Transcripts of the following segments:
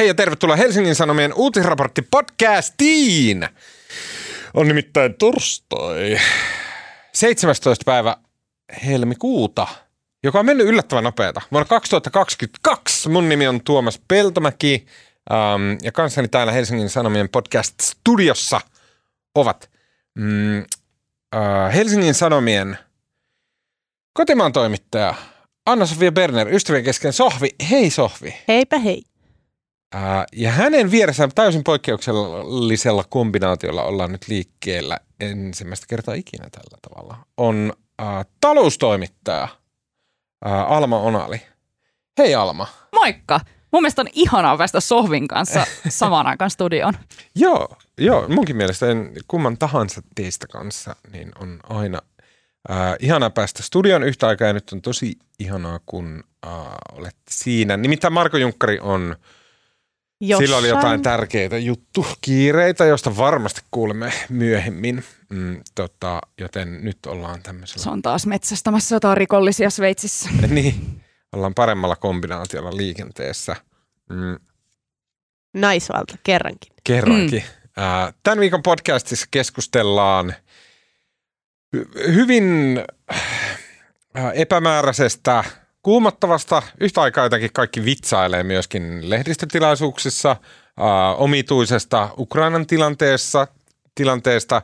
Hei ja tervetuloa Helsingin Sanomien uutisraportti podcastiin. On nimittäin torstai 17. päivä helmikuuta, joka on mennyt yllättävän nopeata. Vuonna 2022 mun nimi on Tuomas Peltomäki ähm, ja kanssani täällä Helsingin Sanomien podcast-studiossa ovat mm, äh, Helsingin Sanomien kotimaan toimittaja Anna-Sofia Berner, ystävien kesken Sohvi. Hei Sohvi. Heipä hei. Ää, ja hänen vieressään täysin poikkeuksellisella kombinaatiolla ollaan nyt liikkeellä ensimmäistä kertaa ikinä tällä tavalla. On ää, taloustoimittaja ää, Alma Onali. Hei Alma. Moikka. Mun mielestä on ihanaa päästä Sohvin kanssa samaan aikaan studioon. Joo, joo, munkin mielestä en, kumman tahansa teistä kanssa, niin on aina ää, ihanaa päästä studion yhtä aikaa ja nyt on tosi ihanaa, kun ää, olette siinä. Nimittäin Marko Junkkari on Jossain. Sillä oli jotain tärkeitä juttukiireitä, joista varmasti kuulemme myöhemmin. Mm, tota, joten nyt ollaan tämmöisellä... Se on taas metsästämässä jotain rikollisia Sveitsissä. Niin, ollaan paremmalla kombinaatiolla liikenteessä. Mm, Naisvalta, kerrankin. kerrankin. Mm. Ää, tämän viikon podcastissa keskustellaan hy- hyvin äh, epämääräisestä, kuumottavasta. Yhtä aikaa jotenkin kaikki vitsailee myöskin lehdistötilaisuuksissa ää, omituisesta Ukrainan tilanteessa, tilanteesta,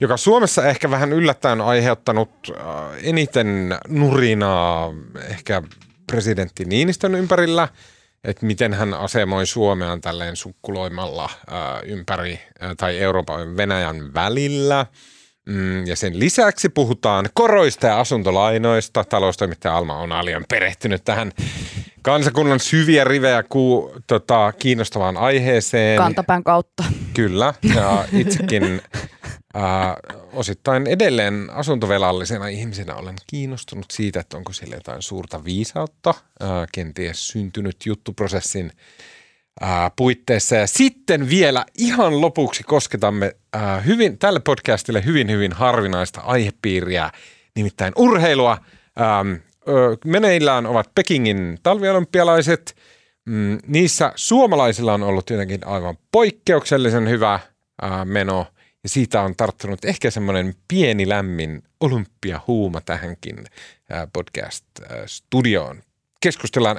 joka Suomessa ehkä vähän yllättäen aiheuttanut ää, eniten nurinaa ehkä presidentti Niinistön ympärillä, että miten hän asemoi Suomeaan tälleen sukkuloimalla ää, ympäri ää, tai Euroopan Venäjän välillä. Mm, ja sen lisäksi puhutaan koroista ja asuntolainoista. Taloustoimittaja Alma on alian perehtynyt tähän kansakunnan syviä rivejä ku, tota, kiinnostavaan aiheeseen. Kantapään kautta. Kyllä, ja itsekin ää, osittain edelleen asuntovelallisena ihmisenä olen kiinnostunut siitä, että onko sillä jotain suurta viisautta, ää, kenties syntynyt juttuprosessin ää, puitteissa. Ja sitten vielä ihan lopuksi kosketamme ää, hyvin, tälle podcastille hyvin, hyvin harvinaista aihepiiriä, nimittäin urheilua. Ö, meneillään ovat Pekingin talviolympialaiset. Mm, niissä suomalaisilla on ollut jotenkin aivan poikkeuksellisen hyvä ää, meno. Ja siitä on tarttunut ehkä semmoinen pieni lämmin olympiahuuma tähänkin ää, podcast-studioon. Keskustellaan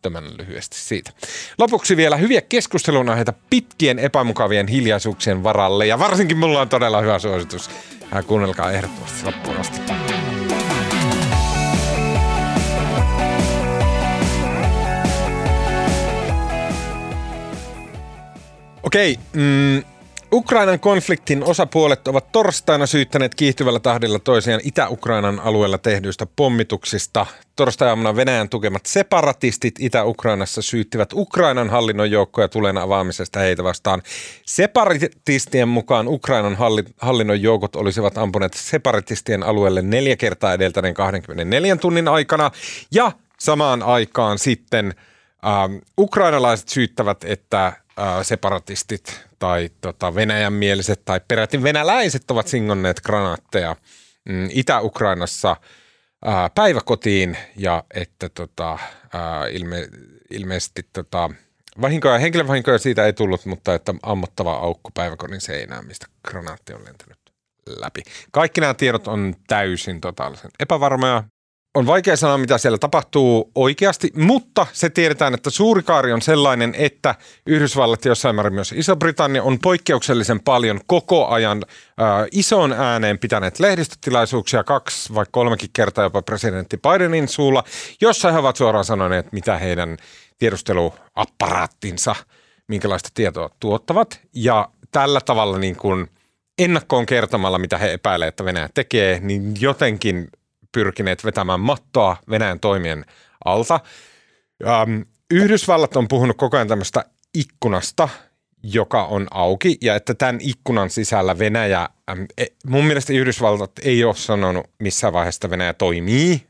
äärettömän lyhyesti siitä. Lopuksi vielä hyviä keskustelun aiheita pitkien epämukavien hiljaisuuksien varalle. Ja varsinkin mulla on todella hyvä suositus. Ää, Kuunnelkaa ehdottomasti loppuun asti. Okei, mm, Ukrainan konfliktin osapuolet ovat torstaina syyttäneet kiihtyvällä tahdilla toisiaan Itä-Ukrainan alueella tehdyistä pommituksista. Torstai-aamuna Venäjän tukemat separatistit Itä-Ukrainassa syyttivät Ukrainan hallinnon joukkoja tulen avaamisesta heitä vastaan. Separatistien mukaan Ukrainan halli- hallinnon joukot olisivat ampuneet separatistien alueelle neljä kertaa edeltäneen 24 tunnin aikana ja samaan aikaan sitten ähm, ukrainalaiset syyttävät, että separatistit tai tota, Venäjän mieliset tai peräti venäläiset ovat singonneet granaatteja mm, Itä-Ukrainassa päiväkotiin ja että tota, ilme, ilmeisesti tota, vahinkoja, henkilövahinkoja siitä ei tullut, mutta että ammottava aukko päiväkodin seinään, mistä granaatti on lentänyt läpi. Kaikki nämä tiedot on täysin totaalisen epävarmoja. On vaikea sanoa, mitä siellä tapahtuu oikeasti, mutta se tiedetään, että suuri kaari on sellainen, että Yhdysvallat ja jossain määrin myös Iso-Britannia on poikkeuksellisen paljon koko ajan äh, ison ääneen pitäneet lehdistötilaisuuksia kaksi vai kolmekin kertaa jopa presidentti Bidenin suulla, jossa he ovat suoraan sanoneet, mitä heidän tiedusteluapparaattinsa, minkälaista tietoa tuottavat. Ja tällä tavalla niin kuin ennakkoon kertomalla, mitä he epäilevät, että Venäjä tekee, niin jotenkin pyrkineet vetämään mattoa Venäjän toimien alta. Ähm, Yhdysvallat on puhunut koko ajan tämmöistä ikkunasta, joka on auki ja että tämän ikkunan sisällä Venäjä, e, mun mielestä Yhdysvallat ei ole sanonut missään vaiheessa, Venäjä toimii,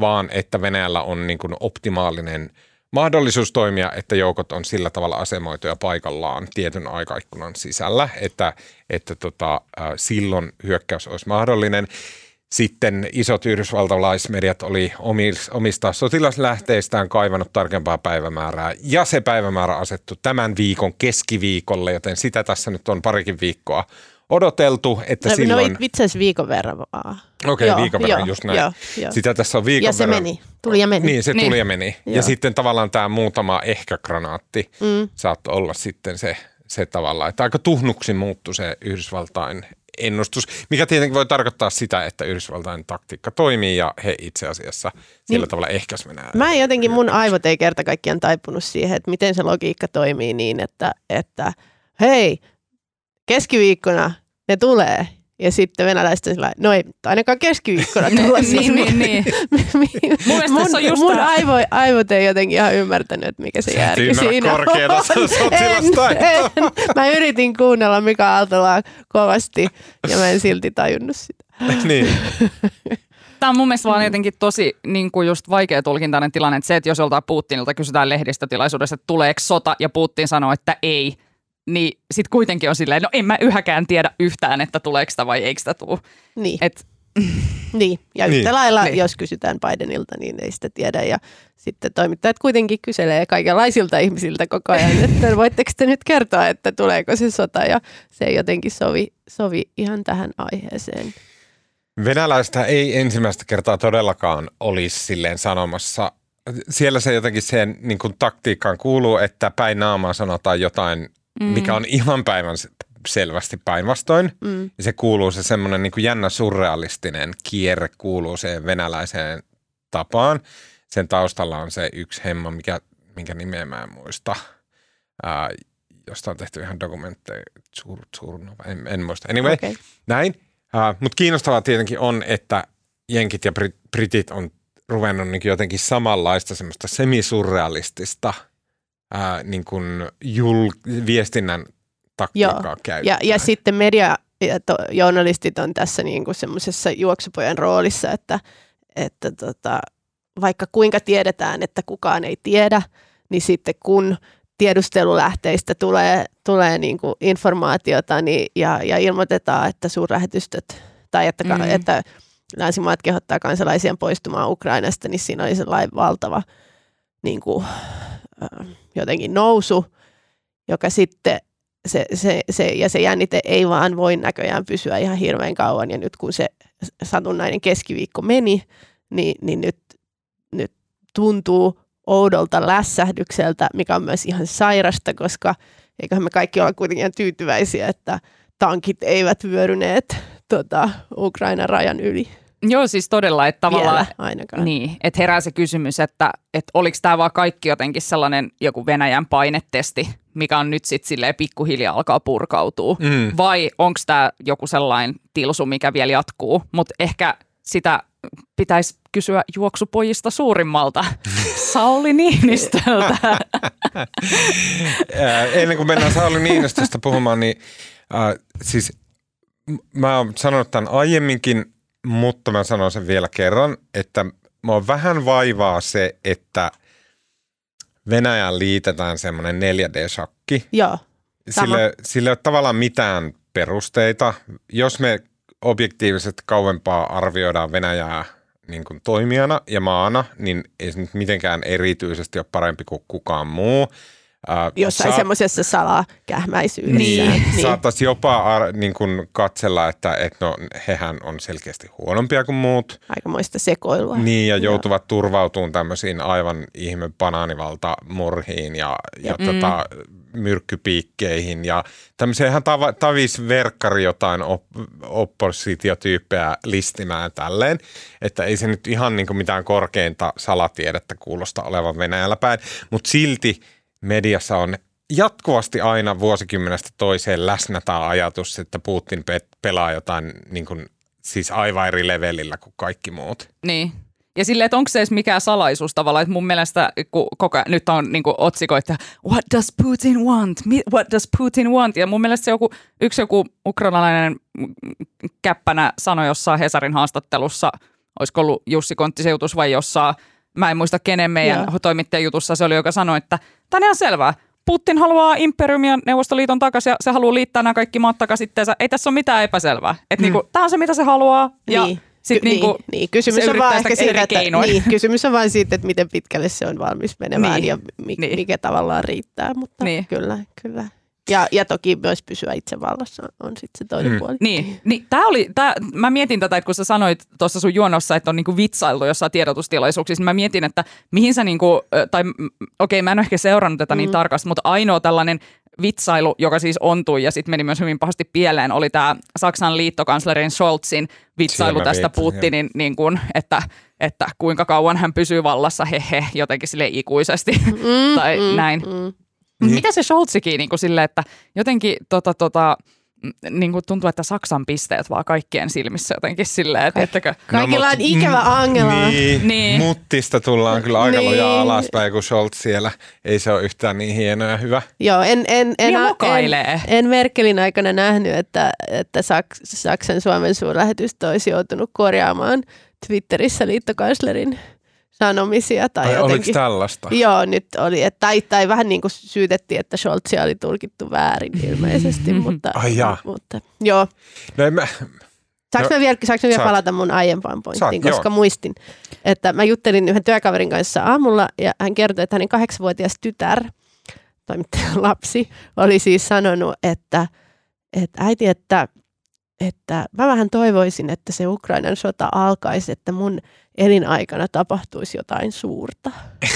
vaan että Venäjällä on niin kuin optimaalinen mahdollisuus toimia, että joukot on sillä tavalla asemoituja paikallaan tietyn aikaikkunan sisällä, että, että tota, silloin hyökkäys olisi mahdollinen. Sitten isot yhdysvaltalaismediat oli omista sotilaslähteistään kaivannut tarkempaa päivämäärää ja se päivämäärä asettu tämän viikon keskiviikolle, joten sitä tässä nyt on parikin viikkoa odoteltu, että no, silloin... No itse asiassa viikon verran vaan. Okei, okay, viikon verran, just näin. Joo, joo. Sitä tässä on viikon Ja se verran. meni, tuli ja meni. Niin, se Niin. tuli ja meni. Joo. Ja sitten tavallaan tämä muutama ehkä granaatti Mm. saattoi olla sitten se, se tavallaan, että aika tuhnuksi muuttui se Yhdysvaltain ennustus, mikä tietenkin voi tarkoittaa sitä, että Yhdysvaltain taktiikka toimii ja he itse asiassa sillä Niin. tavalla ehkäs mennään. Mä en jotenkin, mun aivot ei kerta kaikkiaan taipunut siihen, että miten se logiikka toimii niin, että, että hei, keskiviikkona ne tulee. Ja sitten venäläiset on sillä no ei ainakaan keskiviikkona tulla. niin, niin, niin. Mun mun, on just mun aivo, aivot ei jotenkin ihan ymmärtänyt, että mikä se järki Siinä on siinä on. En, en. Mä yritin kuunnella Mika Aaltolaa kovasti ja mä en silti tajunnut sitä. niin. Tämä on mun mielestä vaan jotenkin tosi niin kuin just vaikea tulkintainen tilanne, että se, että jos joltain Putinilta kysytään lehdistötilaisuudessa, että tuleeko sota ja Putin sanoo, että ei, niin sitten kuitenkin on silleen, no en mä yhäkään tiedä yhtään, että tuleeko sitä vai eikö sitä tule. Niin. Et, Niin, ja Niin. yhtä lailla, Niin. jos kysytään Bidenilta, niin ei sitä tiedä. Ja sitten toimittajat kuitenkin kyselee kaikenlaisilta ihmisiltä koko ajan, että voitteko te nyt kertoa, että tuleeko se sota, ja se ei jotenkin sovi, sovi ihan tähän aiheeseen. Venäläistä ei ensimmäistä kertaa todellakaan olisi silleen sanomassa. Siellä se jotenkin sen niin kuin taktiikkaan kuuluu, että päin naamaa sanotaan jotain, mm. mikä on ihan päivän selvästi päinvastoin. Mm. Ja se kuuluu se semmoinen niin jännä surrealistinen kierre kuuluu se venäläiseen tapaan. Sen taustalla on se yksi hemma, mikä, minkä nimeä mä en muista, ää, josta on tehty ihan dokumentteja, Tsur, Tsurnova, en, en muista. Anyway, Okei. näin. Mutta kiinnostavaa tietenkin on, että jenkit ja Brit- britit on ruvennut niin jotenkin samanlaista semmoista semisurrealistista uh, niin kuin jul- viestinnän taktiikkaa käyttää. Ja, ja sitten media ja to, journalistit on tässä niin kuin semmoisessa juoksupojan roolissa, että, että tota, vaikka kuinka tiedetään, että kukaan ei tiedä, niin sitten kun tiedustelulähteistä tulee, tulee niin kuin informaatiota niin, ja, ja ilmoitetaan, että suurlähetystöt tai että, mm. Että länsimaat kehottaa kansalaisia poistumaan Ukrainasta, niin siinä oli sellainen valtava niin kuin, jotenkin nousu, joka sitten se, se, se, ja se jännite ei vaan voi näköjään pysyä ihan hirveän kauan. Ja nyt kun se satunnainen keskiviikko meni, niin, niin nyt, nyt tuntuu oudolta lässähdykseltä, mikä on myös ihan sairasta, koska eiköhän me kaikki olla kuitenkin tyytyväisiä, että tankit eivät vyöryneet tota, Ukrainan rajan yli joo, siis todella, että tavallaan... vielä ainakaan. Niin, että herää se kysymys, että, että oliko tämä vaan kaikki jotenkin sellainen joku Venäjän painetesti, mikä on nyt sitten silleen pikkuhiljaa alkaa purkautua, Mm. vai onko tämä joku sellainen tilsu, mikä vielä jatkuu, mutta ehkä sitä pitäisi kysyä juoksupojista suurimmalta, Sauli Niinistöltä. Ennen kuin mennään Sauli Niinistöstä puhumaan, niin äh, siis m- mä oon sanonut tämän aiemminkin, mutta mä sanon sen vielä kerran, että mä oon vähän vaivaa se, että Venäjään liitetään semmoinen 4D-shakki. Joo, Sama. Sille, sille ei ole tavallaan mitään perusteita. Jos me objektiivisesti kauempaa arvioidaan Venäjää niin kuin toimijana ja maana, niin ei se nyt mitenkään erityisesti ole parempi kuin kukaan muu. Ää, jossain saat- semmoisessa salakähmäisyydessä. Niin. niin. Saattaisi jopa ar, niin kuin katsella, että et no, hehän on selkeästi huonompia kuin muut. Aikamoista sekoilua. Niin, ja Joo. joutuvat turvautumaan tämmöisiin aivan ihme banaanivalta murhiin ja, ja Mm. tota, myrkkypiikkeihin ja tämmöisiä ihan tava, tavis verkkari jotain op, oppositiotyyppejä listimään tälleen, että ei se nyt ihan niin kuin mitään korkeinta salatiedettä kuulosta olevan Venäjällä päin, mutta silti mediassa on jatkuvasti aina vuosikymmenestä toiseen läsnä tämä ajatus, että Putin pe- pelaa jotain niin kuin, siis aivan eri levelillä kuin kaikki muut. Niin. Ja silleen, että onko se edes mikään salaisuus tavallaan, että mun mielestä kun koko ajan, nyt on niin otsikoita, what does Putin want? What does Putin want? Ja mun mielestä se joku, yksi joku ukrainalainen käppänä sanoi jossain Hesarin haastattelussa, olisiko ollut Jussi Konttiseutus vai jossain, mä en muista kenen meidän Joo. toimittajan jutussa se oli, joka sanoi, että tämä on ihan selvää. Putin haluaa imperiumia Neuvostoliiton takaisin ja se haluaa liittää nämä kaikki maat takaisin itteensä. Ei tässä ole mitään epäselvää. Että mm. niinku, tämä on se, mitä se haluaa. Ja Niin. sit Ky- niinku, niin, niin, kysymys on vaan ehkä siitä, että, niin, kysymys on vain siitä, että miten pitkälle se on valmis menemään Niin, ja mi, niin. mikä tavallaan riittää, mutta Niin. kyllä, kyllä. Ja, ja toki myös pysyä itse vallassa on sitten se toinen Mm. puoli. Niin, niin tää oli, tää, mä mietin tätä, että kun sä sanoit tuossa sun juonossa, että on niinku vitsailtu jossain tiedotustilaisuuksissa, niin mä mietin, että mihin sä niinku, tai mm, okei mä en ole ehkä seurannut tätä niin Mm. tarkasti, mutta ainoa tällainen vitsailu, joka siis ontui ja sitten meni myös hyvin pahasti pieleen, oli tämä Saksan liittokanslerin Scholzin vitsailu Siellä tästä viittasin, Putinin, niin kuin, että, että kuinka kauan hän pysyy vallassa, hehe, jotenkin sille ikuisesti Mm, tai näin. Mm. Niin. Mitä se Scholzikin niin kuin sille, että jotenkin tota, tota, mm, niin kuin tuntuu, että Saksan pisteet vaan kaikkien silmissä jotenkin silleen, että ettekö, Kaikilla No, on ikävä Angela. Niin, Niin. muttista tullaan kyllä aika Niin. lujaa alaspäin, kun Scholz siellä ei se ole yhtään niin hieno ja hyvä. Joo, en, en, en, Niin en, mokailee. en Merkelin aikana nähnyt, että, että Saks, Saksan Suomen suurlähetystö olisi joutunut korjaamaan Twitterissä liittokanslerin sanomisia. Tai Ai oliko jotenkin. tällaista? Joo, nyt oli. Et, tai, tai vähän niin kuin syytettiin, että Scholzia oli tulkittu väärin ilmeisesti. mutta, Ai jaa. mutta, joo. No en mä, Saanko No, mä vielä, saanko vielä palata mun aiempaan pointtiin, Saat, koska joo. muistin, että mä juttelin yhden työkaverin kanssa aamulla ja hän kertoi, että hänen kahdeksanvuotias tytär, toimittajan lapsi, oli siis sanonut, että, että äiti, että, että mä vähän toivoisin, että se Ukrainan sota alkaisi, että mun elinaikana tapahtuisi jotain suurta.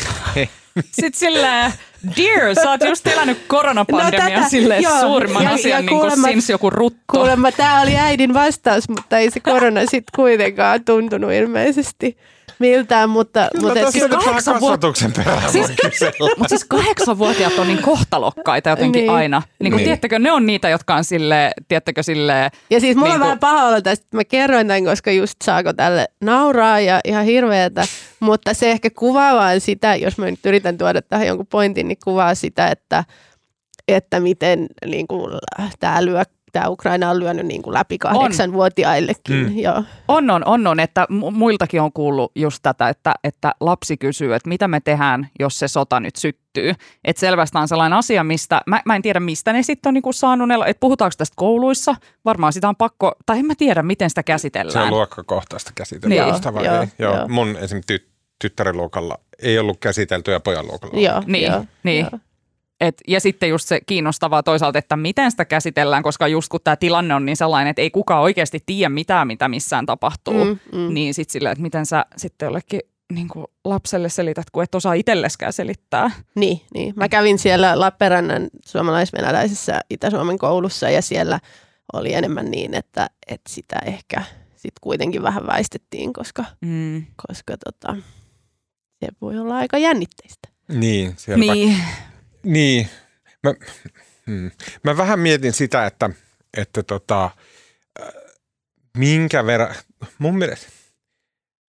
Sitten silleen, dear, sä oot just elänyt koronapandemian No tätä, silleen joo. suurimman Ja- asian ja niin kuin kuulemma- since joku rutto. Kuulemma tämä oli äidin vastaus, mutta ei se korona sitten kuitenkaan tuntunut ilmeisesti miltään, mutta, Kyllä mutta tässä siis kahdeksan kasvatuksen perään Siis-. Mutta siis kahdeksanvuotiaat on niin kohtalokkaita jotenkin Niin. aina. Niin kuin, Niin. Tiedättekö, ne on niitä, jotka on sille, tiedättekö, sille, Ja siis mulla Niin on kuin- vähän paha olla tästä, että mä kerroin tämän, koska just saako tälle nauraa ja ihan hirveetä, mutta se ehkä kuvaa vaan sitä, jos mä nyt yritän tuoda tähän jonkun pointin, niin kuvaa sitä, että, että miten niin kuin, tämä lyö Tämä Ukraina on lyönyt niin kuin läpi kahdeksanvuotiaillekin. Mm. Joo. on, on, on, on, että mu- muiltakin on kuullut just tätä, että, että lapsi kysyy, että mitä me tehdään, jos se sota nyt syttyy. Että selvästi on sellainen asia, mistä, mä, mä en tiedä mistä ne sitten on niinku saanut, ne, että puhutaanko tästä kouluissa, varmaan sitä on pakko, tai en mä tiedä, miten sitä Se käsitellään. on luokkakohtaista käsitellä Niin. sitä vai Joo, ei? Joo. joo. Mun esimerkiksi ty- tyttären luokalla ei ollut käsitelty ja pojan luokalla. Joo, Niin, joo, niin. joo. Et, ja sitten just se kiinnostavaa toisaalta, että miten sitä käsitellään, koska just kun tämä tilanne on niin sellainen, että ei kukaan oikeasti tiedä mitään, mitä missään tapahtuu, Mm, mm. niin sitten silleen, että miten sä sitten jollekin niin kuin lapselle selität, kun et osaa itselleskään selittää. Niin, niin. Mä kävin siellä Lappeenrannan suomalais-venäläisessä Itä-Suomen koulussa ja siellä oli enemmän niin, että, että sitä ehkä sit kuitenkin vähän väistettiin, koska, Mm. koska tota, se voi olla aika jännitteistä. Niin, siellä Niin. Niin. Mä, hmm. mä vähän mietin sitä, että, että tota, äh, minkä verran, mun mielestä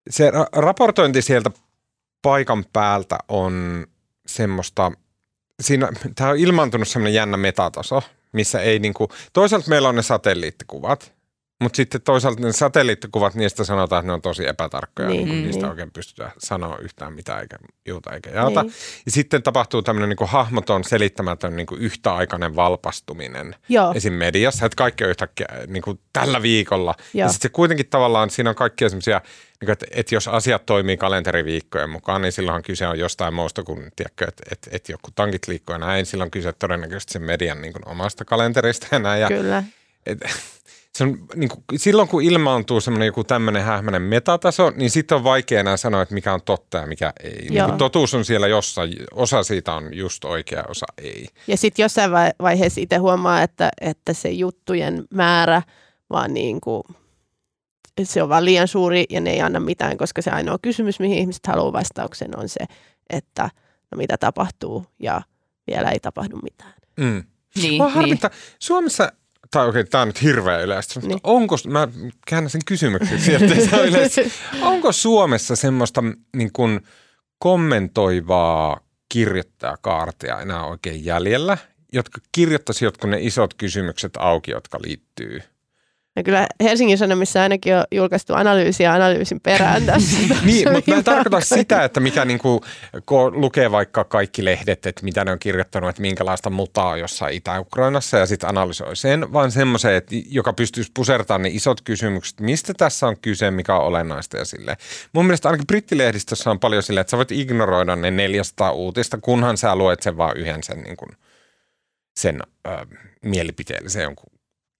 se ra- raportointi sieltä paikan päältä on semmoista, siinä, tämä on ilmaantunut semmoinen jännä metataso, missä ei niinku, toisaalta meillä on ne satelliittikuvat, mutta sitten toisaalta ne satelliittikuvat, niistä sanotaan, että ne on tosi epätarkkoja, Niin, niin, niin niistä niin. oikein pystytään sanoa yhtään mitään eikä juuta eikä jaata. Niin. Ja sitten tapahtuu tämmöinen niin hahmoton, selittämätön niin kuin yhtäaikainen valpastuminen Joo, esim. mediassa, että kaikki on yhtäkkiä niin kuin tällä viikolla. Joo. Ja sitten se kuitenkin tavallaan, siinä on kaikkia semmoisia, niin että, että jos asiat toimii kalenteriviikkojen mukaan, niin silloinhan kyse on jostain muusta kuin, tiedätkö, että, että, että joku tankit liikkuu ja näin. Silloin on kyse todennäköisesti sen median niin kuin omasta kalenterista ja näin. Ja, kyllä. et, se on, niin kuin, silloin kun ilmaantuu semmoinen joku tämmöinen hähmäinen metataso, niin sitten on vaikea enää sanoa, että mikä on totta ja mikä ei. Niin kuin totuus on siellä jossain, osa siitä on just oikea, osa ei. Ja sitten jossain vai- vaiheessa itse huomaa, että, että se juttujen määrä vaan niin kuin, se on vaan liian suuri ja ne ei anna mitään, koska se ainoa kysymys, mihin ihmiset haluaa vastauksen, on se, että no mitä tapahtuu ja vielä ei tapahdu mitään. Mm. Niin, Mua niin. Suomessa, tai okei, tämä on nyt hirveä yleistä, mutta Niin. onko, mä käännän sen kysymykseksi, että se. Onko Suomessa semmoista niin kuin kommentoivaa kirjoittajakaartia enää oikein jäljellä, jotka kirjoittaisi jotkut ne isot kysymykset auki, jotka liittyy Ja kyllä Helsingin Sanomissa ainakin on julkaistu analyysiä analyysin perään tässä. Niin, mutta mä en tarkoita sitä, että mikä niinku, kun lukee vaikka kaikki lehdet, että mitä ne on kirjoittanut, että minkälaista mutaa jossain Itä-Ukrainassa ja sitten analysoi sen, vaan semmoisen, että joka pystyisi pusertamaan ne isot kysymykset, mistä tässä on kyse, mikä on olennaista ja sille. Mun mielestä ainakin brittilehdistössä on paljon silleen, että sä voit ignoroida ne 400 uutista, kunhan sä luet sen vaan yhden sen, niin kuin, sen äh, mielipiteellisen jonkun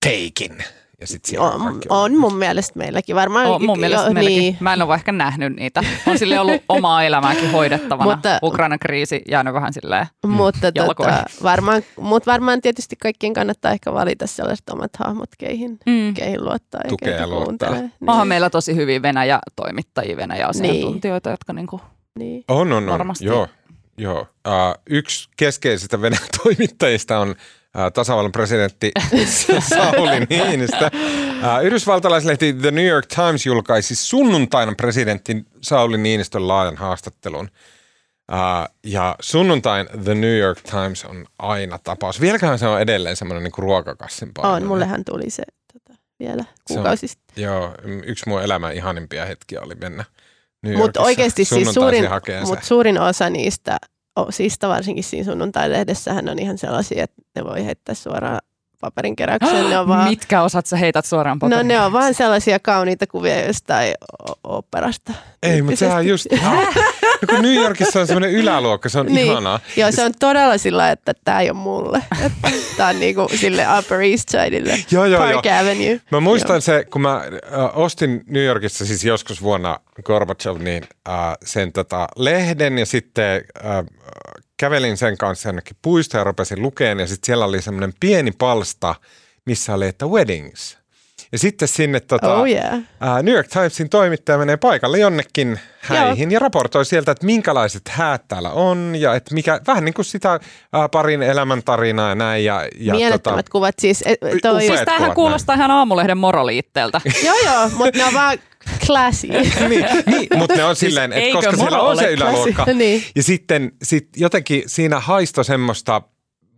teikin. Ja sit siellä on, kaikki on mun mielestä meilläkin varmaan. On, mun mielestä jo, meilläkin. niin. Mä en ole ehkä nähnyt niitä. On sille ollut omaa elämääkin hoidettavana. Mutta- Ukrainan kriisi jäänyt vähän silleen. Mutta tota, varmaan, mut varmaan tietysti kaikkien kannattaa ehkä valita sellaiset omat hahmot, keihin, Mm. keihin luottaa ja Tukea keitä luottaa. kuuntelee. Niin, Onhan meillä tosi hyviä Venäjä-toimittajia, Venäjä-asiantuntijoita, jotka niinku, On, on, on. Varmasti. Joo, joo. Uh, yksi keskeisistä Venäjän toimittajista on uh, tasavallan presidentti Sauli Niinistö. Uh, yhdysvaltalaislehti The New York Times julkaisi sunnuntaina presidentti Sauli Niinistön laajan haastattelun. Uh, ja sunnuntain The New York Times on aina tapaus. Vieläköhän se on edelleen semmoinen niin ruokakassin paino. on, mullehan tuli se tota, vielä Se on- kuukausi sitten. Joo, yksi mun elämän ihanimpia hetkiä oli mennä Mutta oikeasti siis suurin, mut suurin osa niistä, osista varsinkin siinä sunnuntai-lehdessähän on ihan sellaisia, että ne voi heittää suoraan paperin keräykseen. Ne on vaan, mitkä osat sä heität suoraan no paperin? ne on vaan sellaisia kauniita kuvia jostain operasta. Ei, mutta sehän on just... No, kun New Yorkissa on semmoinen yläluokka, se on Niin. ihanaa. Joo, se on todella sillä, että tämä ei ole mulle. Tämä on niinku sille Upper East Sidelle, Joo, joo, Park Avenue. Mä muistan se, kun mä äh, ostin New Yorkissa siis joskus vuonna Gorbachev, niin äh, sen tota, lehden ja sitten äh, kävelin sen kanssa jonnekin puistoon ja rupesin lukeen ja sitten siellä oli semmoinen pieni palsta, missä oli, että weddings. Ja sitten sinne tota, Oh yeah. ää, New York Timesin toimittaja menee paikalle jonnekin häihin ja raportoi sieltä, että minkälaiset häät täällä on ja että mikä, vähän niin kuin sitä ää, parin elämäntarinaa ja näin. Ja, ja Mielettömät kuvat. Siis, e, toi, Siis tämähän kuulostaa ihan aamulehden moraliitteeltä. joo, joo, mutta ne on vaan classy. niin, niin, mutta ne on silleen, että eikö koska siellä on se yläluokka. Niin. Ja sitten sit jotenkin siinä haisto semmoista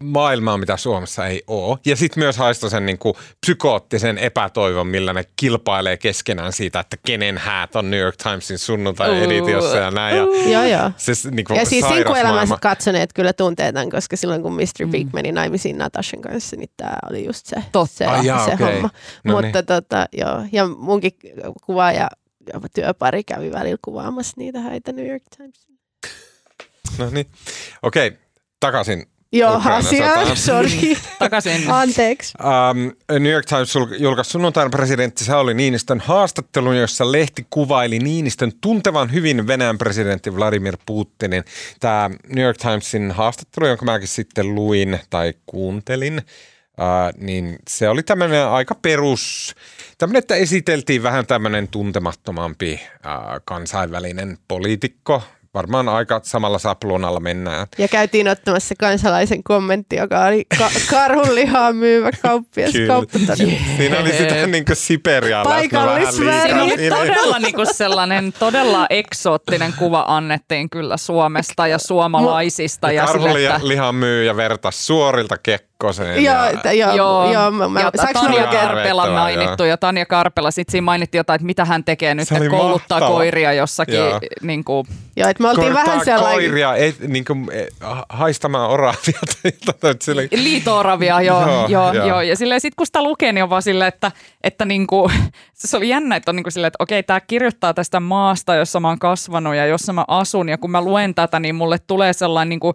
maailmaa, mitä Suomessa ei ole. Ja sitten myös haisto sen niin kuin psykoottisen epätoivon, millä ne kilpailee keskenään siitä, että kenen häät on New York Timesin sunnuntai-editiossa ja näin. Ja Joo, joo. se s- niin kuin Ja siis sinkuelämässä katsoneet kyllä tuntee tämän, koska silloin kun Mr. Big meni naimisiin Natashan kanssa, niin tämä oli just se, Totta. se, Ai jaa, se okei. homma. No Mutta tota, joo. Ja munkin kuvaaja ja työpari kävi välillä kuvaamassa niitä häitä New York Times. No niin. Okei, takaisin. Joo, sotaan. sorry. Takaisin. Anteeksi. Um, New York Times julkaisi sunnuntaina presidentti Sauli Niinistön haastattelun, jossa lehti kuvaili Niinistön tuntevan hyvin Venäjän presidentti Vladimir Putinin. Tämä New York Timesin haastattelu, jonka mäkin sitten luin tai kuuntelin, uh, niin se oli tämmöinen aika perus, tämmöinen, että esiteltiin vähän tämmöinen tuntemattomampi uh, kansainvälinen poliitikko. Varmaan aika samalla sapluunalla mennään. Ja käytiin ottamassa kansalaisen kommentti, joka oli ka- karhunlihaa myyvä kauppias. Kyllä. Kauppatodella. Siinä oli sitä niin kuin Siperiaa. Siinä oli todella niinku sellainen todella eksoottinen kuva annettiin kyllä Suomesta ja suomalaisista. Ja sille, että, Karhulihan myy ja vertas suorilta Kekkoseen. Joo, ja, että joo, joo, joo, mä, mä, ja Tanja? Karpela mainittu ja Tanja Karpela, sitten siinä mainittiin jotain, että mitä hän tekee nyt, että kouluttaa mahtava. koiria jossakin. Joo. Niin kuin, Joo, että me oltiin Korttaa vähän sellainen... koiria ei, niin kuin, eh, haistamaan oravia. Liito-oravia, joo, Joo, joo, joo, joo. joo. Ja silleen, sit kun sitä lukee, niin on vaan silleen, että, että niinku, se oli jännä, että on niinku silleen, että okei, tämä kirjoittaa tästä maasta, jossa mä oon kasvanut ja jossa mä asun. Ja kun mä luen tätä, niin mulle tulee sellainen niinku,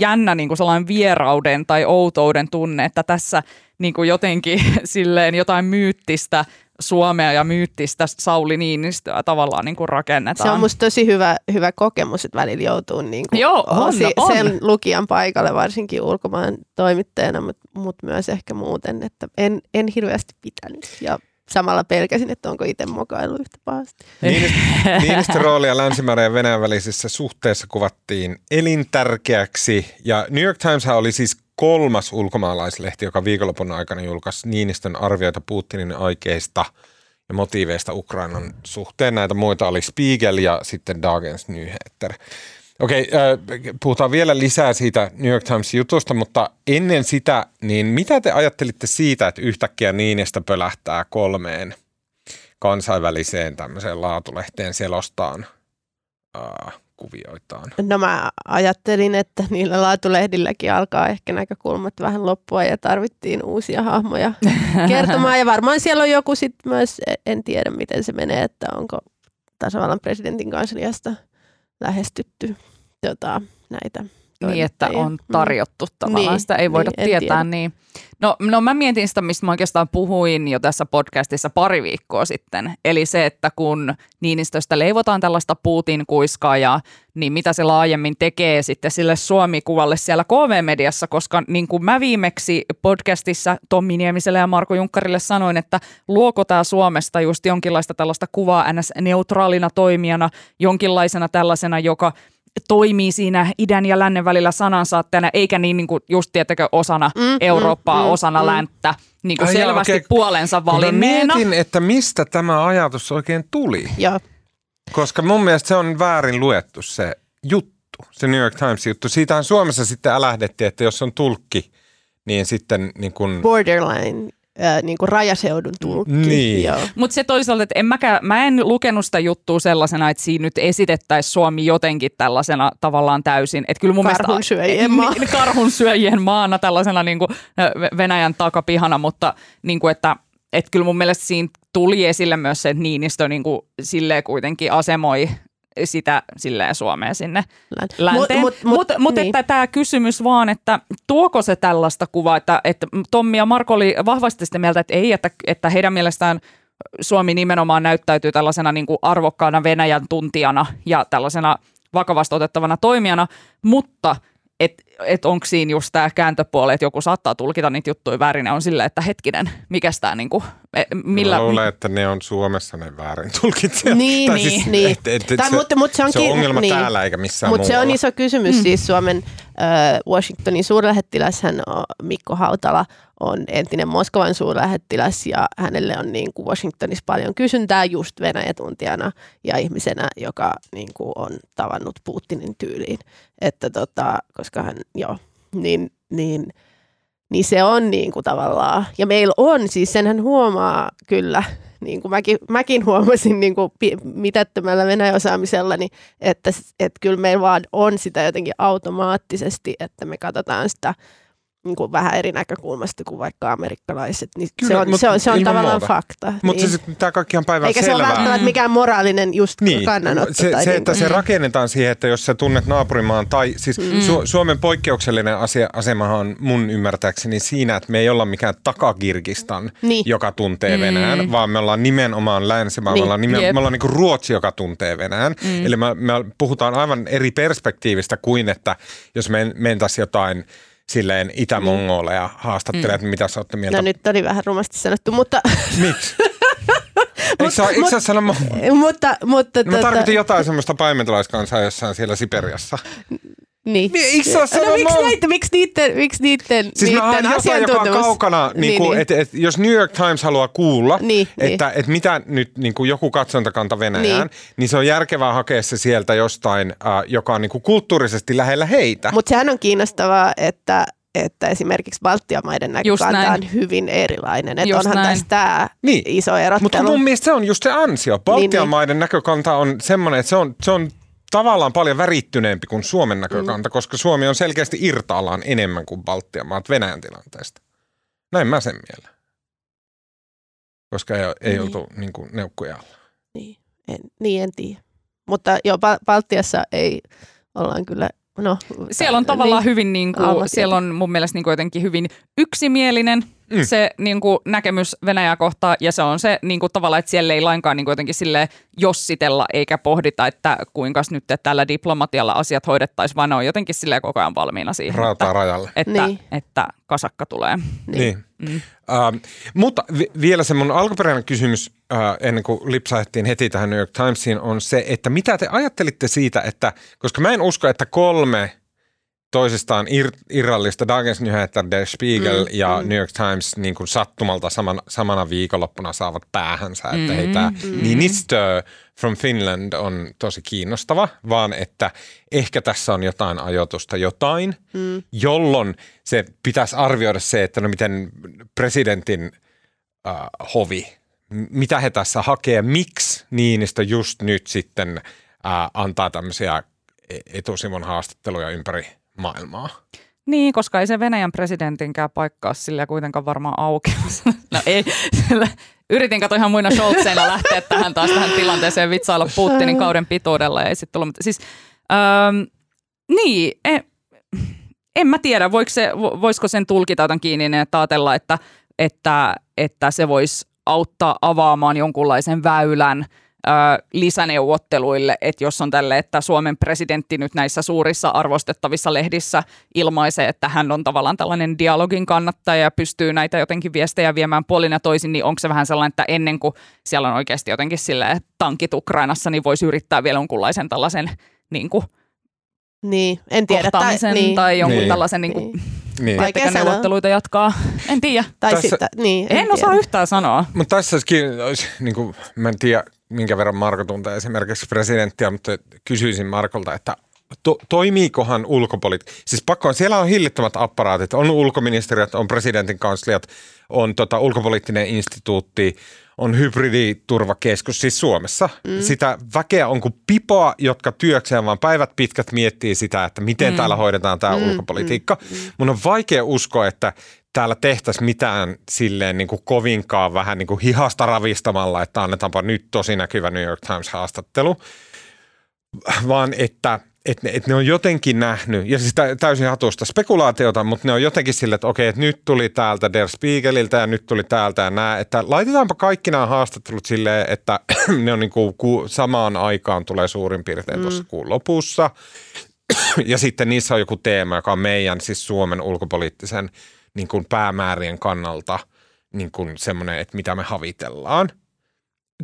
jännä niinku sellainen vierauden tai outouden tunne, että tässä niinku jotenkin silleen jotain myyttistä Suomea ja myyttistä Sauli Niinistöä tavallaan niinku rakennetaan. Se on musta tosi hyvä, hyvä kokemus, että välillä joutuu niin kuin Joo, on, on. sen lukijan paikalle, varsinkin ulkomaan toimittajana, mutta mut myös ehkä muuten, että en, en hirveästi pitänyt ja samalla pelkäsin, että onko itse mokailu yhtä pahasti. Niinistö- Niinistön roolia Länsimäärän ja Venäjän välisissä suhteissa kuvattiin elintärkeäksi. Ja New York Times oli siis kolmas ulkomaalaislehti, joka viikonlopun aikana julkaisi Niinistön arvioita Putinin aikeista ja motiiveista Ukrainan suhteen. Näitä muita oli Spiegel ja sitten Dagens Nyheter. Okei, puhutaan vielä lisää siitä New York Times-jutusta, mutta ennen sitä, niin mitä te ajattelitte siitä, että yhtäkkiä Niinistä pölähtää kolmeen kansainväliseen tämmöiseen laatulehteen selostaan äh, kuvioitaan? No mä ajattelin, että niillä laatulehdilläkin alkaa ehkä näkökulmat vähän loppua ja tarvittiin uusia hahmoja kertomaan. Ja varmaan siellä on joku sitten myös, en tiedä miten se menee, että onko tasavallan presidentin kansliasta lähestytty tota, näitä niin, että on tarjottu Mm. tavallaan. Niin, Sitä ei voida niin, tietää. tiedä. Niin. No, no mä mietin sitä, mistä mä oikeastaan puhuin jo tässä podcastissa pari viikkoa sitten. Eli se, että kun Niinistöstä leivotaan tällaista Putin-kuiskaajaa, niin mitä se laajemmin tekee sitten sille Suomi-kuvalle siellä KV-mediassa, koska niin kuin mä viimeksi podcastissa Tommi Niemiselle ja Marko Junkkarille sanoin, että luoko tämä Suomesta just jonkinlaista tällaista kuvaa NS-neutraalina toimijana, jonkinlaisena tällaisena, joka toimii siinä idän ja lännen välillä sanansaatteena, eikä niin, niin kuin just tiettäkö osana Mm, mm, Eurooppaa, mm, osana mm. länttä, niin kuin Ai jaa, selvästi okei. puolensa Kun mä valinneena. mietin, että mistä tämä ajatus oikein tuli, Joo, koska mun mielestä se on väärin luettu se juttu, se New York Times-juttu. Siitähän Suomessa sitten älähdettiin, että jos on tulkki, niin sitten niin kuin, borderline, äh, niin kuin rajaseudun tulkki. Niin. Mutta se toisaalta, että en mäkään, mä en lukenut sitä juttua sellaisena, että siinä nyt esitettäisiin Suomi jotenkin tällaisena tavallaan täysin. Että kyllä mun Karhunsyöjien mielestä, maa. Niin, karhunsyöjien maana tällaisena niin kuin Venäjän takapihana, mutta niin kuin, että että kyllä mun mielestä siinä tuli esille myös se, että Niinistö niin kuin silleen kuitenkin asemoi sitä silleen Suomeen sinne länteen. Mutta mut, mut, mut niin. että tämä kysymys vaan, että tuoko se tällaista kuvaa, että, että Tommi ja Marko oli vahvasti sitä mieltä, että ei, että, että heidän mielestään Suomi nimenomaan näyttäytyy tällaisena niin kuin arvokkaana Venäjän tuntijana ja tällaisena vakavasti otettavana toimijana, mutta että et onko siinä just tämä kääntöpuoli, että joku saattaa tulkita niitä juttuja väärin ja on silleen, että hetkinen, mikä tämä niinku, e, millä... Mä luulen, että ne on Suomessa ne väärin tulkitsijat. Niin, Tai niin, niin. Et, et, et Tai se, mutta- mutta se se on onkin- ongelma niin. täällä eikä missään Mutta se on iso kysymys. Mm. Siis Suomen äh, Washingtonin suurlähettiläshän on Mikko Hautala on entinen Moskovan suurlähettiläs ja hänelle on niin kuin Washingtonissa paljon kysyntää just Venäjä-tuntijana ja ihmisenä, joka niin kuin on tavannut Putinin tyyliin. Että tota, koska hän, joo, niin, niin, niin se on niin kuin tavallaan, ja meillä on, siis senhän huomaa kyllä, niin kuin mäkin, mäkin huomasin niin kuin mitättömällä venäjäosaamisella, niin että, että kyllä meillä vaan on sitä jotenkin automaattisesti, että me katsotaan sitä niin kuin vähän eri näkökulmasta kuin vaikka amerikkalaiset. Niin Kyllä, se on, mut se on, se on tavallaan muuta. fakta. Mutta niin. siis tämä kaikki on päivän Eikä se ole selvää. välttämättä mikään moraalinen just Niin, kannanotto. se, tai se niin että se rakennetaan siihen, että jos sä tunnet naapurimaan, tai siis Mm. Su- Suomen poikkeuksellinen asia, asemahan on mun ymmärtääkseni siinä, että me ei olla mikään takakirkistan, Niin. joka tuntee Mm. Venäjän, vaan me ollaan nimenomaan länsimaa, Niin. me ollaan, nimen, me ollaan niin Ruotsi, joka tuntee Venäjän. Mm. Eli me, me puhutaan aivan eri perspektiivistä kuin, että jos me mentäisiin jotain silleen Itä-Mongoleja haastattelee, että mitä sä ootte mieltä. No nyt oli vähän rumasti sanottu, mutta, Miksi? Eikö sä, eikö sä sano, no, mutta, mutta mä tarkoitin jotain semmoista paimentolaiskansaa jossain siellä Siperiassa. Niin. Niin, eikö sä no, sano miksi, mo- näitä, miksi niiden, miksi niiden, Siis mä niiden jotain, joka on asiantuntemus- kaukana, niin Niin, kuin, niin. Et, et, jos New York Times haluaa kuulla, Niin, että niin. et mitä nyt niin kuin joku katsontakanta Venäjään, niin. Niin. niin se on järkevää hakea se sieltä jostain, äh, joka on niin kuin kulttuurisesti lähellä heitä. Mutta sehän on kiinnostavaa, että, että esimerkiksi Baltian maiden näkökanta on hyvin erilainen. Että onhan näin. tässä tämä Niin. iso Mutta erottelu. mun mielestä se on just se ansio. Baltian Niin, niin. maiden näkökanta on semmoinen, että se on, se on tavallaan paljon värittyneempi kuin Suomen näkökanta, mm. koska Suomi on selkeästi irtaallaan enemmän kuin Baltian maat Venäjän tilanteesta. Näin mä sen mielen. Koska ei, ei Niin. oltu niin kuin, neukkuja alla. Niin, en, niin en tiedä. Mutta jo Bal- Baltiassa ei ollaan kyllä, no. Siellä on tavallaan niin. hyvin, niin kuin, siellä on mun mielestä niin kuin jotenkin hyvin yksimielinen Mm. se niin kuin, näkemys Venäjää kohtaan ja se on se niin kuin, tavallaan, että siellä ei lainkaan niin kuin, jotenkin sille jossitella eikä pohdita, että kuinka nyt tällä diplomatialla asiat hoidettaisiin, vaan ne on jotenkin sille koko ajan valmiina siihen, Rautaa että, rajalle. että, Niin. että kasakka tulee. Niin. niin. Mm. Ähm, mutta vi- vielä se mun alkuperäinen kysymys, äh, ennen kuin lipsahettiin heti tähän New York Timesiin, on se, että mitä te ajattelitte siitä, että, koska mä en usko, että kolme toisistaan ir- irrallista Dagens Nyheter, Der Spiegel mm, ja mm. New York Times niin kuin sattumalta saman, samana viikonloppuna saavat päähänsä, että mm, hei tämä mm. Niinistö from Finland on tosi kiinnostava, vaan että ehkä tässä on jotain ajoitusta jotain, mm. jolloin se pitäisi arvioida se, että no miten presidentin äh, hovi, mitä he tässä hakee, miksi Niinistö just nyt sitten äh, antaa tämmöisiä e-, etusivun haastatteluja ympäri maailmaa. Niin, koska ei se Venäjän presidentinkään paikkaa sillä kuitenkaan varmaan auki. no ei, sillä, yritin katsoa ihan muina Scholzeina lähteä tähän taas tähän tilanteeseen vitsailla Putinin kauden pituudella. Ja sitten tullut, siis, ähm, niin, en, en mä tiedä, voiko se, voisiko sen tulkita jotain kiinni, että ajatella, että, että, että se voisi auttaa avaamaan jonkunlaisen väylän – lisäneuvotteluille, että jos on tälle, että Suomen presidentti nyt näissä suurissa arvostettavissa lehdissä ilmaisee, että hän on tavallaan tällainen dialogin kannattaja ja pystyy näitä jotenkin viestejä viemään puolin ja toisin, niin onko se vähän sellainen, että ennen kuin siellä on oikeasti jotenkin sille tankit Ukrainassa, niin voisi yrittää vielä jonkunlaisen tällaisen niin kuin niin, en tiedä. Kohtaamisen tai, niin. tai jonkun niin. tällaisen niin kuin, niin. niin. neuvotteluita jatkaa. En tiedä. Tai tässä, sitten, niin, en, en osaa yhtään sanoa. Mutta tässä olisi, niin kuin, mä en tiedä, minkä verran Marko tuntee esimerkiksi presidenttiä, mutta kysyisin Markolta, että to, toimiikohan ulkopolit... Siis pakko on, siellä on hillittömät apparaatit, on ulkoministeriöt, on presidentin kansliat, on tota, ulkopoliittinen instituutti, on hybriditurvakeskus siis Suomessa. Mm. Sitä väkeä on kuin pipoa, jotka työkseen vaan päivät pitkät miettii sitä, että miten mm. täällä hoidetaan tämä mm. ulkopolitiikka. Mm. Mun on vaikea uskoa, että täällä tehtäisiin mitään silleen niin kuin kovinkaan vähän niin kuin hihasta ravistamalla, että annetaanpa nyt tosi näkyvä New York Times-haastattelu, vaan että et ne, et ne on jotenkin nähnyt, ja siis täysin hatusta spekulaatiota, mutta ne on jotenkin sille, että okei, että nyt tuli täältä Der Spiegeliltä ja nyt tuli täältä ja nää, että laitetaanpa kaikki nämä haastattelut silleen, että ne on niin kuin samaan aikaan tulee suurin piirtein mm. tuossa kuun lopussa, ja sitten niissä on joku teema, joka on meidän, siis Suomen ulkopoliittisen niin kuin päämäärien kannalta niin kuin semmoinen, että mitä me havitellaan.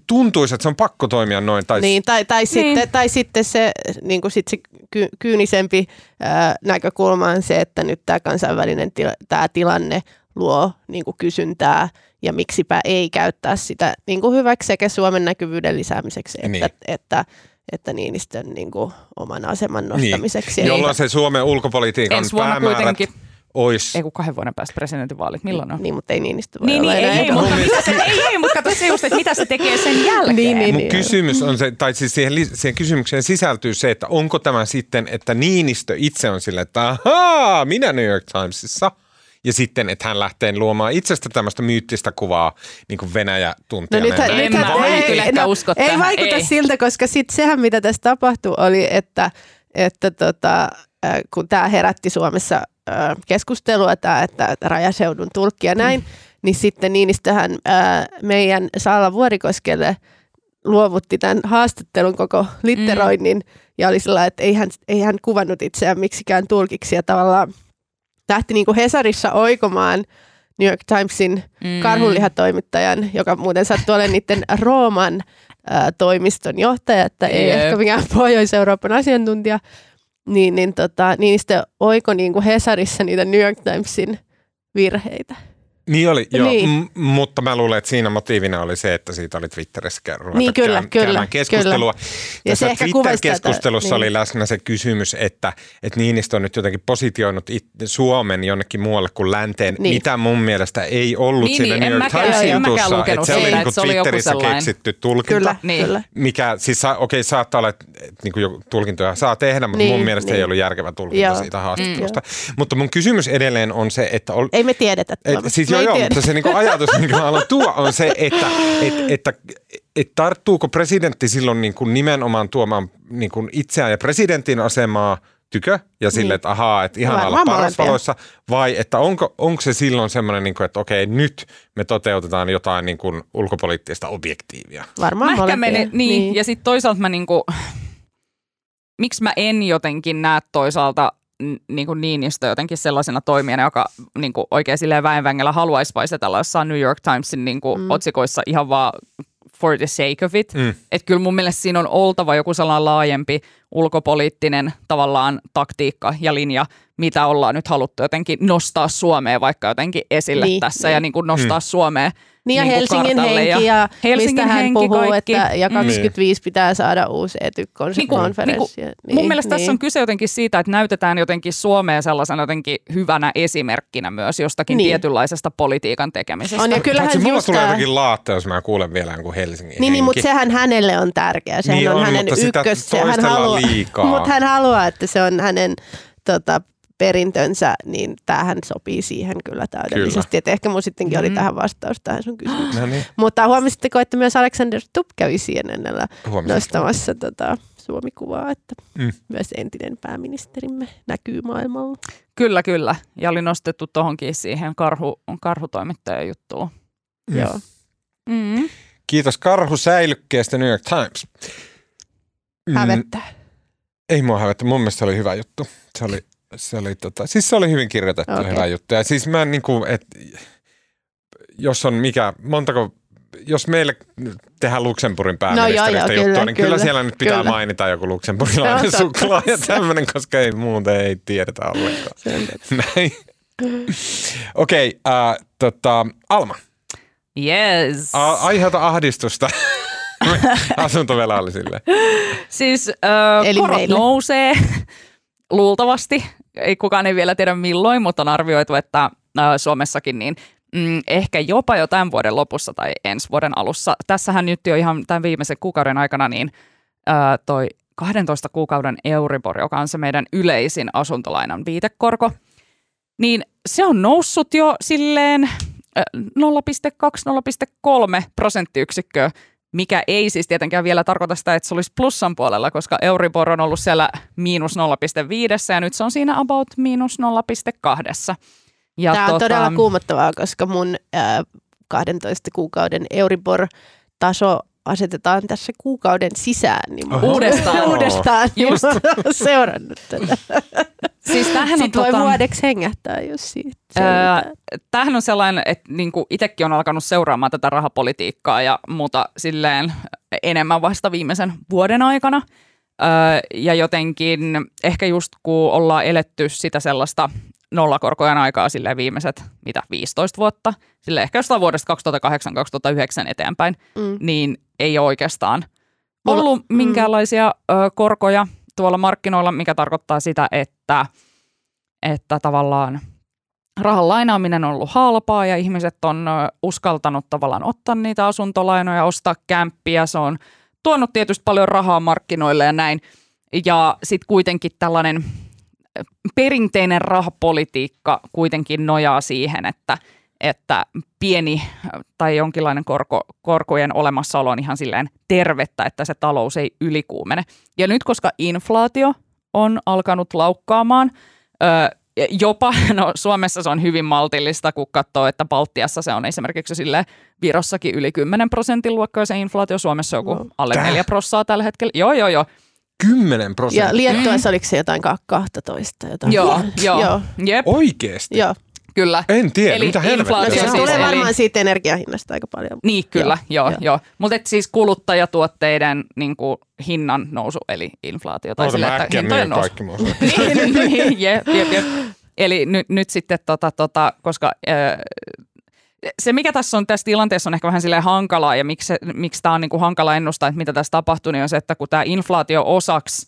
Tuntuisi, että se on pakko toimia noin. Tai, niin, tai, tai, niin. Sitten, tai sitten se, niin kuin sit se ky- kyynisempi ää, näkökulma on se, että nyt tämä kansainvälinen tila, tämä tilanne luo niin kuin kysyntää ja miksipä ei käyttää sitä niin kuin hyväksi sekä Suomen näkyvyyden lisäämiseksi että, niin. että, että että Niinistön niin kuin, oman aseman niin. nostamiseksi. Niin. Jolloin se Suomen ulkopolitiikan päämäärät kuitenkin Ois. Ei kun kahden vuoden päästä presidentinvaalit. Milloin on? Niin, mutta ei Niinistö voi niin, niin, ei, ei, mutta mitä se, ei, ei, mutta katso se just, että mitä se tekee sen jälkeen. Niin, niin, niin. kysymys on se, tai siis siihen, siihen kysymykseen sisältyy se, että onko tämä sitten, että Niinistö itse on sille, että ahaa, minä New York Timesissa – ja sitten, että hän lähtee luomaan itsestä tämmöistä myyttistä kuvaa niin kuin Venäjä tuntee. No nythän, nythän, ei, ei, no, usko ei vaikuta ei. siltä, koska sitten sehän mitä tässä tapahtui oli, että, että tota, kun tämä herätti Suomessa keskustelua, tämä, että rajaseudun tulkki ja näin, mm. niin sitten Niinistöhän ää, meidän Saala Vuorikoskelle luovutti tämän haastattelun koko litteroinnin mm. ja oli sellainen, että ei hän, ei hän kuvannut itseään miksikään tulkiksi ja tavallaan lähti niin kuin Hesarissa oikomaan New York Timesin mm. karhunlihatoimittajan, joka muuten sattui olemaan niiden Rooman ää, toimiston johtaja, että ei yep. ehkä mikään Pohjois-Euroopan asiantuntija, niin, niin, tota, niin sitten oiko niin kuin Hesarissa niitä New York Timesin virheitä. Niin oli, joo, niin. M- mutta mä luulen, että siinä motiivina oli se, että siitä oli Twitterissä ruveta niin, kyllä, käy- kyllä, keskustelua. Kyllä. Ja Tässä Twitter-keskustelussa tätä, oli niin. läsnä se kysymys, että, että Niinistö on nyt jotenkin positioinut it, Suomen jonnekin muualle kuin länteen, niin. mitä mun mielestä ei ollut niin, siinä niin, New York Timesin jutussa, että se oli niin kuin Twitterissä keksitty tulkinta, kyllä, niin. kyllä. mikä siis okei okay, saattaa olla, että niin kuin tulkintoja saa tehdä, mutta niin, mun mielestä niin. ei ollut järkevä tulkinta Joo. siitä haastattelusta. Mm. Mutta mun kysymys edelleen on se, että... Ol, ei me tiedetä. Et, siis joo, joo, mutta se niinku ajatus, minkä mä haluan tuoda, on se, että et, että et tarttuuko presidentti silloin niinku nimenomaan tuomaan niinku itseään ja presidentin asemaa tykö? Ja sille, niin. että ahaa, että ihan olla parasvaloissa, vai että onko, onko se silloin semmoinen, niin kuin, että okei, nyt me toteutetaan jotain niin kuin ulkopoliittista objektiivia? Varmaan mä ehkä meni, niin, niin, ja sitten toisaalta mä niin kuin, miksi mä en jotenkin näe toisaalta niin kuin Niinistö jotenkin sellaisena toimijana, joka niin kuin oikein silleen väenvängellä haluaisi vaisetella jossain New York Timesin niin kuin mm. otsikoissa ihan vaan for the sake of it. Mm. Että kyllä mun mielestä siinä on oltava joku sellainen laajempi ulkopoliittinen tavallaan taktiikka ja linja, mitä ollaan nyt haluttu jotenkin nostaa Suomeen vaikka jotenkin esille niin, tässä niin. ja niin kuin nostaa mm. Suomeen niin ja niin Helsingin henki ja, ja Helsingin mistä hän henki puhuu, kaikki. että ja 25 niin. pitää saada uusi ETY-konferenssi. Niin, niin, mun mielestä niin. tässä on kyse jotenkin siitä, että näytetään jotenkin Suomea sellaisena jotenkin hyvänä esimerkkinä myös jostakin niin. tietynlaisesta politiikan tekemisestä. On ja kyllähän Paitsi mulla tulee jotenkin laatta, jos mä kuulen vielä jonkun Helsingin Niin, niin mutta sehän hänelle on tärkeä. Sehän niin on, on hänen ykkös. Hän haluaa, liikaa. Mutta hän haluaa, että se on hänen tota, perintönsä, niin tämähän sopii siihen kyllä täydellisesti. Kyllä. Ehkä mun sittenkin oli mm. tähän vastaus tähän sun kysymykseen. No niin. Mutta huomasitteko, että myös Alexander Stubb kävi CNNllä nostamassa tota, Suomi-kuvaa, että mm. myös entinen pääministerimme näkyy maailmalla. Kyllä, kyllä. Ja oli nostettu tuohonkin siihen karhu, karhutoimittajan juttuun. Mm. Joo. Mm. Kiitos karhu säilykkeestä New York Times. Mm. Hävettää. Ei mua hävettä. Mun mielestä se oli hyvä juttu. Se oli se oli, tota, siis se oli hyvin kirjoitettu okay. hyvä juttu. Ja siis mä en niin kuin, et, jos on mikä, montako, jos meille tehdään Luxemburgin pääministeristä no, joo, joo, juttua, kyllä, niin kyllä, kyllä siellä nyt pitää kyllä. mainita joku no, suklaa ja tämmöinen, koska ei muuten ei tiedetä ollenkaan. Näin. Okei, okay, uh, tota, Alma. Yes. A- aiheuta ahdistusta asuntovelallisille. Siis uh, Eli korot meille. nousee luultavasti ei kukaan ei vielä tiedä milloin, mutta on arvioitu, että Suomessakin niin mm, ehkä jopa jo tämän vuoden lopussa tai ensi vuoden alussa. Tässähän nyt jo ihan tämän viimeisen kuukauden aikana niin ää, toi 12 kuukauden Euribor, joka on se meidän yleisin asuntolainan viitekorko, niin se on noussut jo silleen 0,2-0,3 prosenttiyksikköä mikä ei siis tietenkään vielä tarkoita sitä, että se olisi plussan puolella, koska Euribor on ollut siellä miinus 0,5 ja nyt se on siinä about miinus 0,2. Ja Tämä on tota... todella kuumottavaa, koska mun äh, 12 kuukauden Euribor-taso asetetaan tässä kuukauden sisään. Niin uudestaan. uudestaan. Just. seurannut tätä. Siis tämähän on voi tota, vuodeksi hengähtää, jos siitä öö, Tämähän on sellainen, että niinku itsekin on alkanut seuraamaan tätä rahapolitiikkaa ja muuta silleen enemmän vasta viimeisen vuoden aikana. Öö, ja jotenkin ehkä just kun ollaan eletty sitä sellaista nollakorkojen aikaa sille viimeiset, mitä, 15 vuotta, sille ehkä jostain vuodesta 2008-2009 eteenpäin, mm. niin ei ole oikeastaan ollut mm. minkäänlaisia ö, korkoja tuolla markkinoilla, mikä tarkoittaa sitä, että, että tavallaan rahan lainaaminen on ollut halpaa ja ihmiset on uskaltanut tavallaan ottaa niitä asuntolainoja, ostaa kämppiä. Se on tuonut tietysti paljon rahaa markkinoille ja näin. Ja sitten kuitenkin tällainen perinteinen rahapolitiikka kuitenkin nojaa siihen, että, että pieni tai jonkinlainen korko, korkojen olemassaolo on ihan silleen tervettä, että se talous ei ylikuumene. Ja nyt koska inflaatio on alkanut laukkaamaan, ö, jopa, no Suomessa se on hyvin maltillista, kun katsoo, että Baltiassa se on esimerkiksi sille Virossakin yli 10 prosentin luokkaa se inflaatio, Suomessa joku no. alle 4 prosenttia tällä hetkellä. Joo, joo, joo. 10 prosenttia. Ja Liettuassa mm. oliko se jotain 12? Jotain. Joo, joo. joo. Jep. Oikeesti? Joo. Kyllä. En tiedä, eli mitä helvettiä. Se tulee siis, varmaan siitä energiahinnasta aika paljon. Niin, kyllä, joo, joo. joo. Mutta siis kuluttajatuotteiden niin kuin, hinnan nousu, eli inflaatio. Tai sille, että hintojen nousu. Kaikki niin, niin, jep, jep, jep. Eli nyt, nyt sitten, tota, tota, koska äh, se, mikä tässä on tässä tilanteessa on ehkä vähän silleen hankalaa ja miksi, miksi tämä on niin kuin hankala ennustaa, että mitä tässä tapahtuu, niin on se, että kun tämä inflaatio osaksi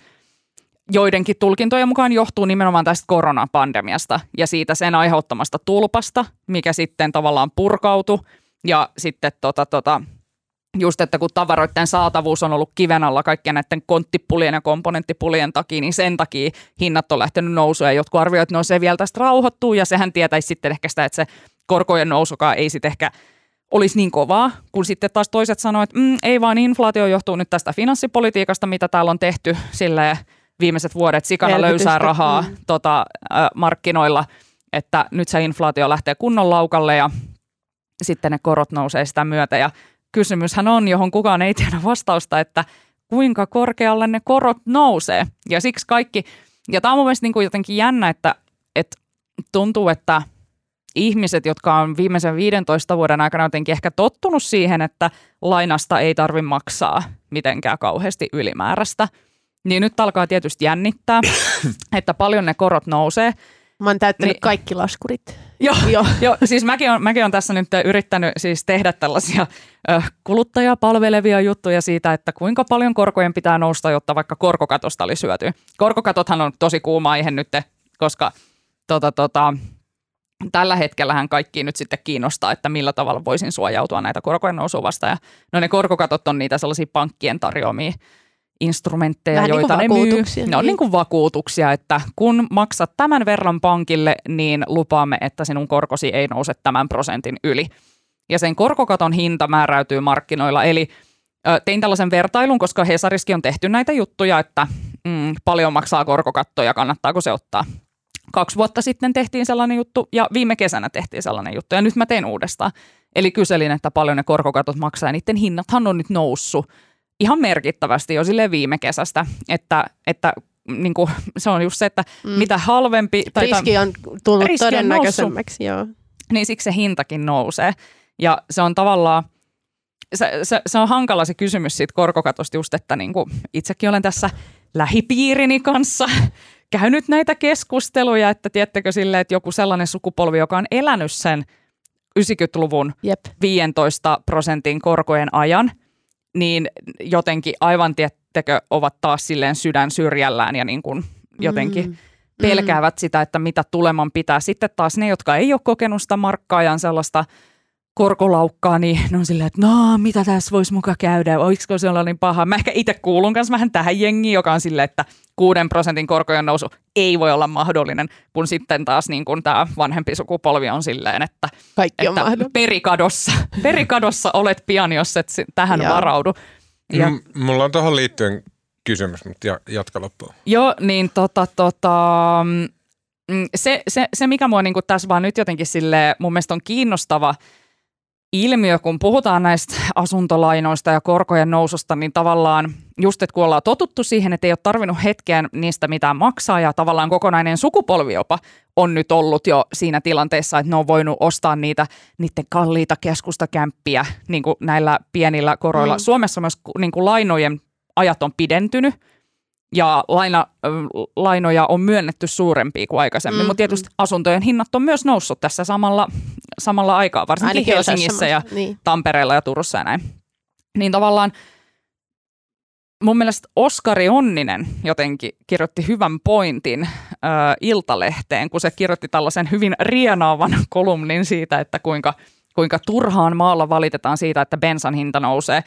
joidenkin tulkintojen mukaan johtuu nimenomaan tästä koronapandemiasta ja siitä sen aiheuttamasta tulpasta, mikä sitten tavallaan purkautui. Ja sitten tota, tota, just, että kun tavaroiden saatavuus on ollut kiven alla kaikkien näiden konttipulien ja komponenttipulien takia, niin sen takia hinnat on lähtenyt nousuun. Ja jotkut arvioivat, että no se vielä tästä rauhoittuu ja sehän tietäisi sitten ehkä sitä, että se korkojen nousukaan ei sitten ehkä olisi niin kovaa, kun sitten taas toiset sanoivat, että mm, ei vaan inflaatio johtuu nyt tästä finanssipolitiikasta, mitä täällä on tehty sille viimeiset vuodet sikana löysää rahaa mm. tota, äh, markkinoilla, että nyt se inflaatio lähtee kunnon laukalle ja sitten ne korot nousee sitä myötä ja kysymyshän on, johon kukaan ei tiedä vastausta, että kuinka korkealle ne korot nousee. Ja siksi kaikki, ja tämä on mun mielestä niin kuin jotenkin jännä, että, että tuntuu, että ihmiset, jotka on viimeisen 15 vuoden aikana jotenkin ehkä tottunut siihen, että lainasta ei tarvi maksaa mitenkään kauheasti ylimääräistä. Niin nyt alkaa tietysti jännittää, että paljon ne korot nousee. Mä oon täyttänyt Niin. kaikki laskurit. Joo, Joo. Joo, siis mäkin on, mäkin on tässä nyt yrittänyt siis tehdä tällaisia ö, kuluttajaa palvelevia juttuja siitä, että kuinka paljon korkojen pitää nousta, jotta vaikka korkokatosta oli syöty. Korkokatothan on tosi kuuma aihe nyt, koska tota, tota, tällä hetkellähän kaikki nyt sitten kiinnostaa, että millä tavalla voisin suojautua näitä korkojen nousua vastaan. Ja no ne korkokatot on niitä sellaisia pankkien tarjoamia instrumentteja, Vähän niin joita ne myy. vakuutuksia, Ne on niin. niin kuin vakuutuksia, että kun maksat tämän verran pankille, niin lupaamme, että sinun korkosi ei nouse tämän prosentin yli. Ja sen korkokaton hinta määräytyy markkinoilla, eli tein tällaisen vertailun, koska Hesariskin on tehty näitä juttuja, että mm, paljon maksaa korkokatto ja kannattaako se ottaa. Kaksi vuotta sitten tehtiin sellainen juttu ja viime kesänä tehtiin sellainen juttu ja nyt mä teen uudestaan. Eli kyselin, että paljon ne korkokatot maksaa ja niiden hinnathan on nyt noussut ihan merkittävästi jo sille viime kesästä, että, että niin kuin, se on just se, että mm. mitä halvempi tai Riski on tullut Riski on todennäköisemmäksi, joo. niin siksi se hintakin nousee. Ja se on tavallaan, se, se, se on hankala se kysymys siitä korkokatosta just, että niin kuin itsekin olen tässä lähipiirini kanssa käynyt näitä keskusteluja, että tiedättekö sille, että joku sellainen sukupolvi, joka on elänyt sen 90-luvun Jep. 15 prosentin korkojen ajan, niin jotenkin aivan, tiettekö, ovat taas silleen sydän syrjällään ja niin kuin jotenkin Mm. pelkäävät sitä, että mitä tuleman pitää. Sitten taas ne, jotka ei ole kokenut sitä markkaajan sellaista korkolaukkaa, niin ne on silleen, että no, mitä tässä voisi muka käydä, olisiko se olla niin paha. Mä ehkä itse kuulun kanssa vähän tähän jengiin, joka on silleen, että 6 prosentin korkojen nousu ei voi olla mahdollinen, kun sitten taas niin kuin tämä vanhempi sukupolvi on silleen, että, Kaikki on että perikadossa, perikadossa olet pian, jos et tähän Joo. varaudu. Ja. M- mulla on tuohon liittyen kysymys, mutta ja, jatka loppuun. Joo, niin tota, tota, mm, se, se, se, mikä mua niinku tässä vaan nyt jotenkin sille mun mielestä on kiinnostava ilmiö, kun puhutaan näistä asuntolainoista ja korkojen noususta, niin tavallaan just, että kun ollaan totuttu siihen, että ei ole tarvinnut hetkeä niistä mitään maksaa ja tavallaan kokonainen sukupolvi jopa on nyt ollut jo siinä tilanteessa, että ne on voinut ostaa niitä niiden kalliita keskustakämppiä niin kuin näillä pienillä koroilla. Mm. Suomessa myös niin kuin lainojen ajat on pidentynyt ja laina, lainoja on myönnetty suurempia kuin aikaisemmin, Mm, mm, mutta tietysti asuntojen hinnat on myös noussut tässä samalla, samalla aikaa, varsinkin Ainakin Helsingissä ja. Niin. Tampereella ja Turussa ja näin. Niin tavallaan mun mielestä Oskari Onninen jotenkin kirjoitti hyvän pointin ö, Iltalehteen, kun se kirjoitti tällaisen hyvin rienaavan kolumnin siitä, että kuinka, kuinka turhaan maalla valitetaan siitä, että bensan hinta nousee,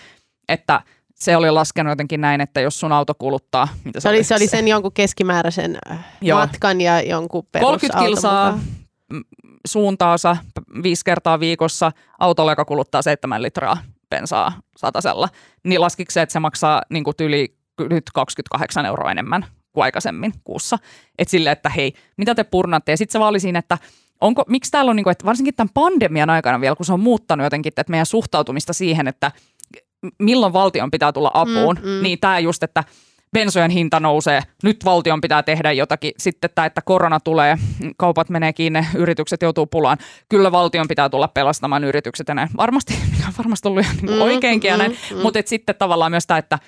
että se oli laskenut jotenkin näin, että jos sun auto kuluttaa, mitä Se oli, se oli sen jonkun keskimääräisen äh, Joo. matkan ja jonkun 30 perusauton kilsaa mukaan. m- suuntaansa viisi kertaa viikossa autolla, joka kuluttaa 7 litraa bensaa satasella, niin laskiko se, että se maksaa niin kuin tyli nyt 28 euroa enemmän kuin aikaisemmin kuussa. Että silleen, että hei, mitä te purnatte? Ja sitten se vaan oli siinä, että onko, miksi täällä on, niin kuin, että varsinkin tämän pandemian aikana vielä, kun se on muuttanut jotenkin, että meidän suhtautumista siihen, että milloin valtion pitää tulla apuun, Mm, mm. niin tämä just, että bensojen hinta nousee, nyt valtion pitää tehdä jotakin. Sitten tämä, että korona tulee, kaupat menee kiinni, yritykset joutuu pulaan. Kyllä valtion pitää tulla pelastamaan yritykset ja näin. Varmasti, mikä on varmasti ollut ihan niin Mm, oikeinkin ja näin. mm, mm. Mutta sitten tavallaan myös tämä, että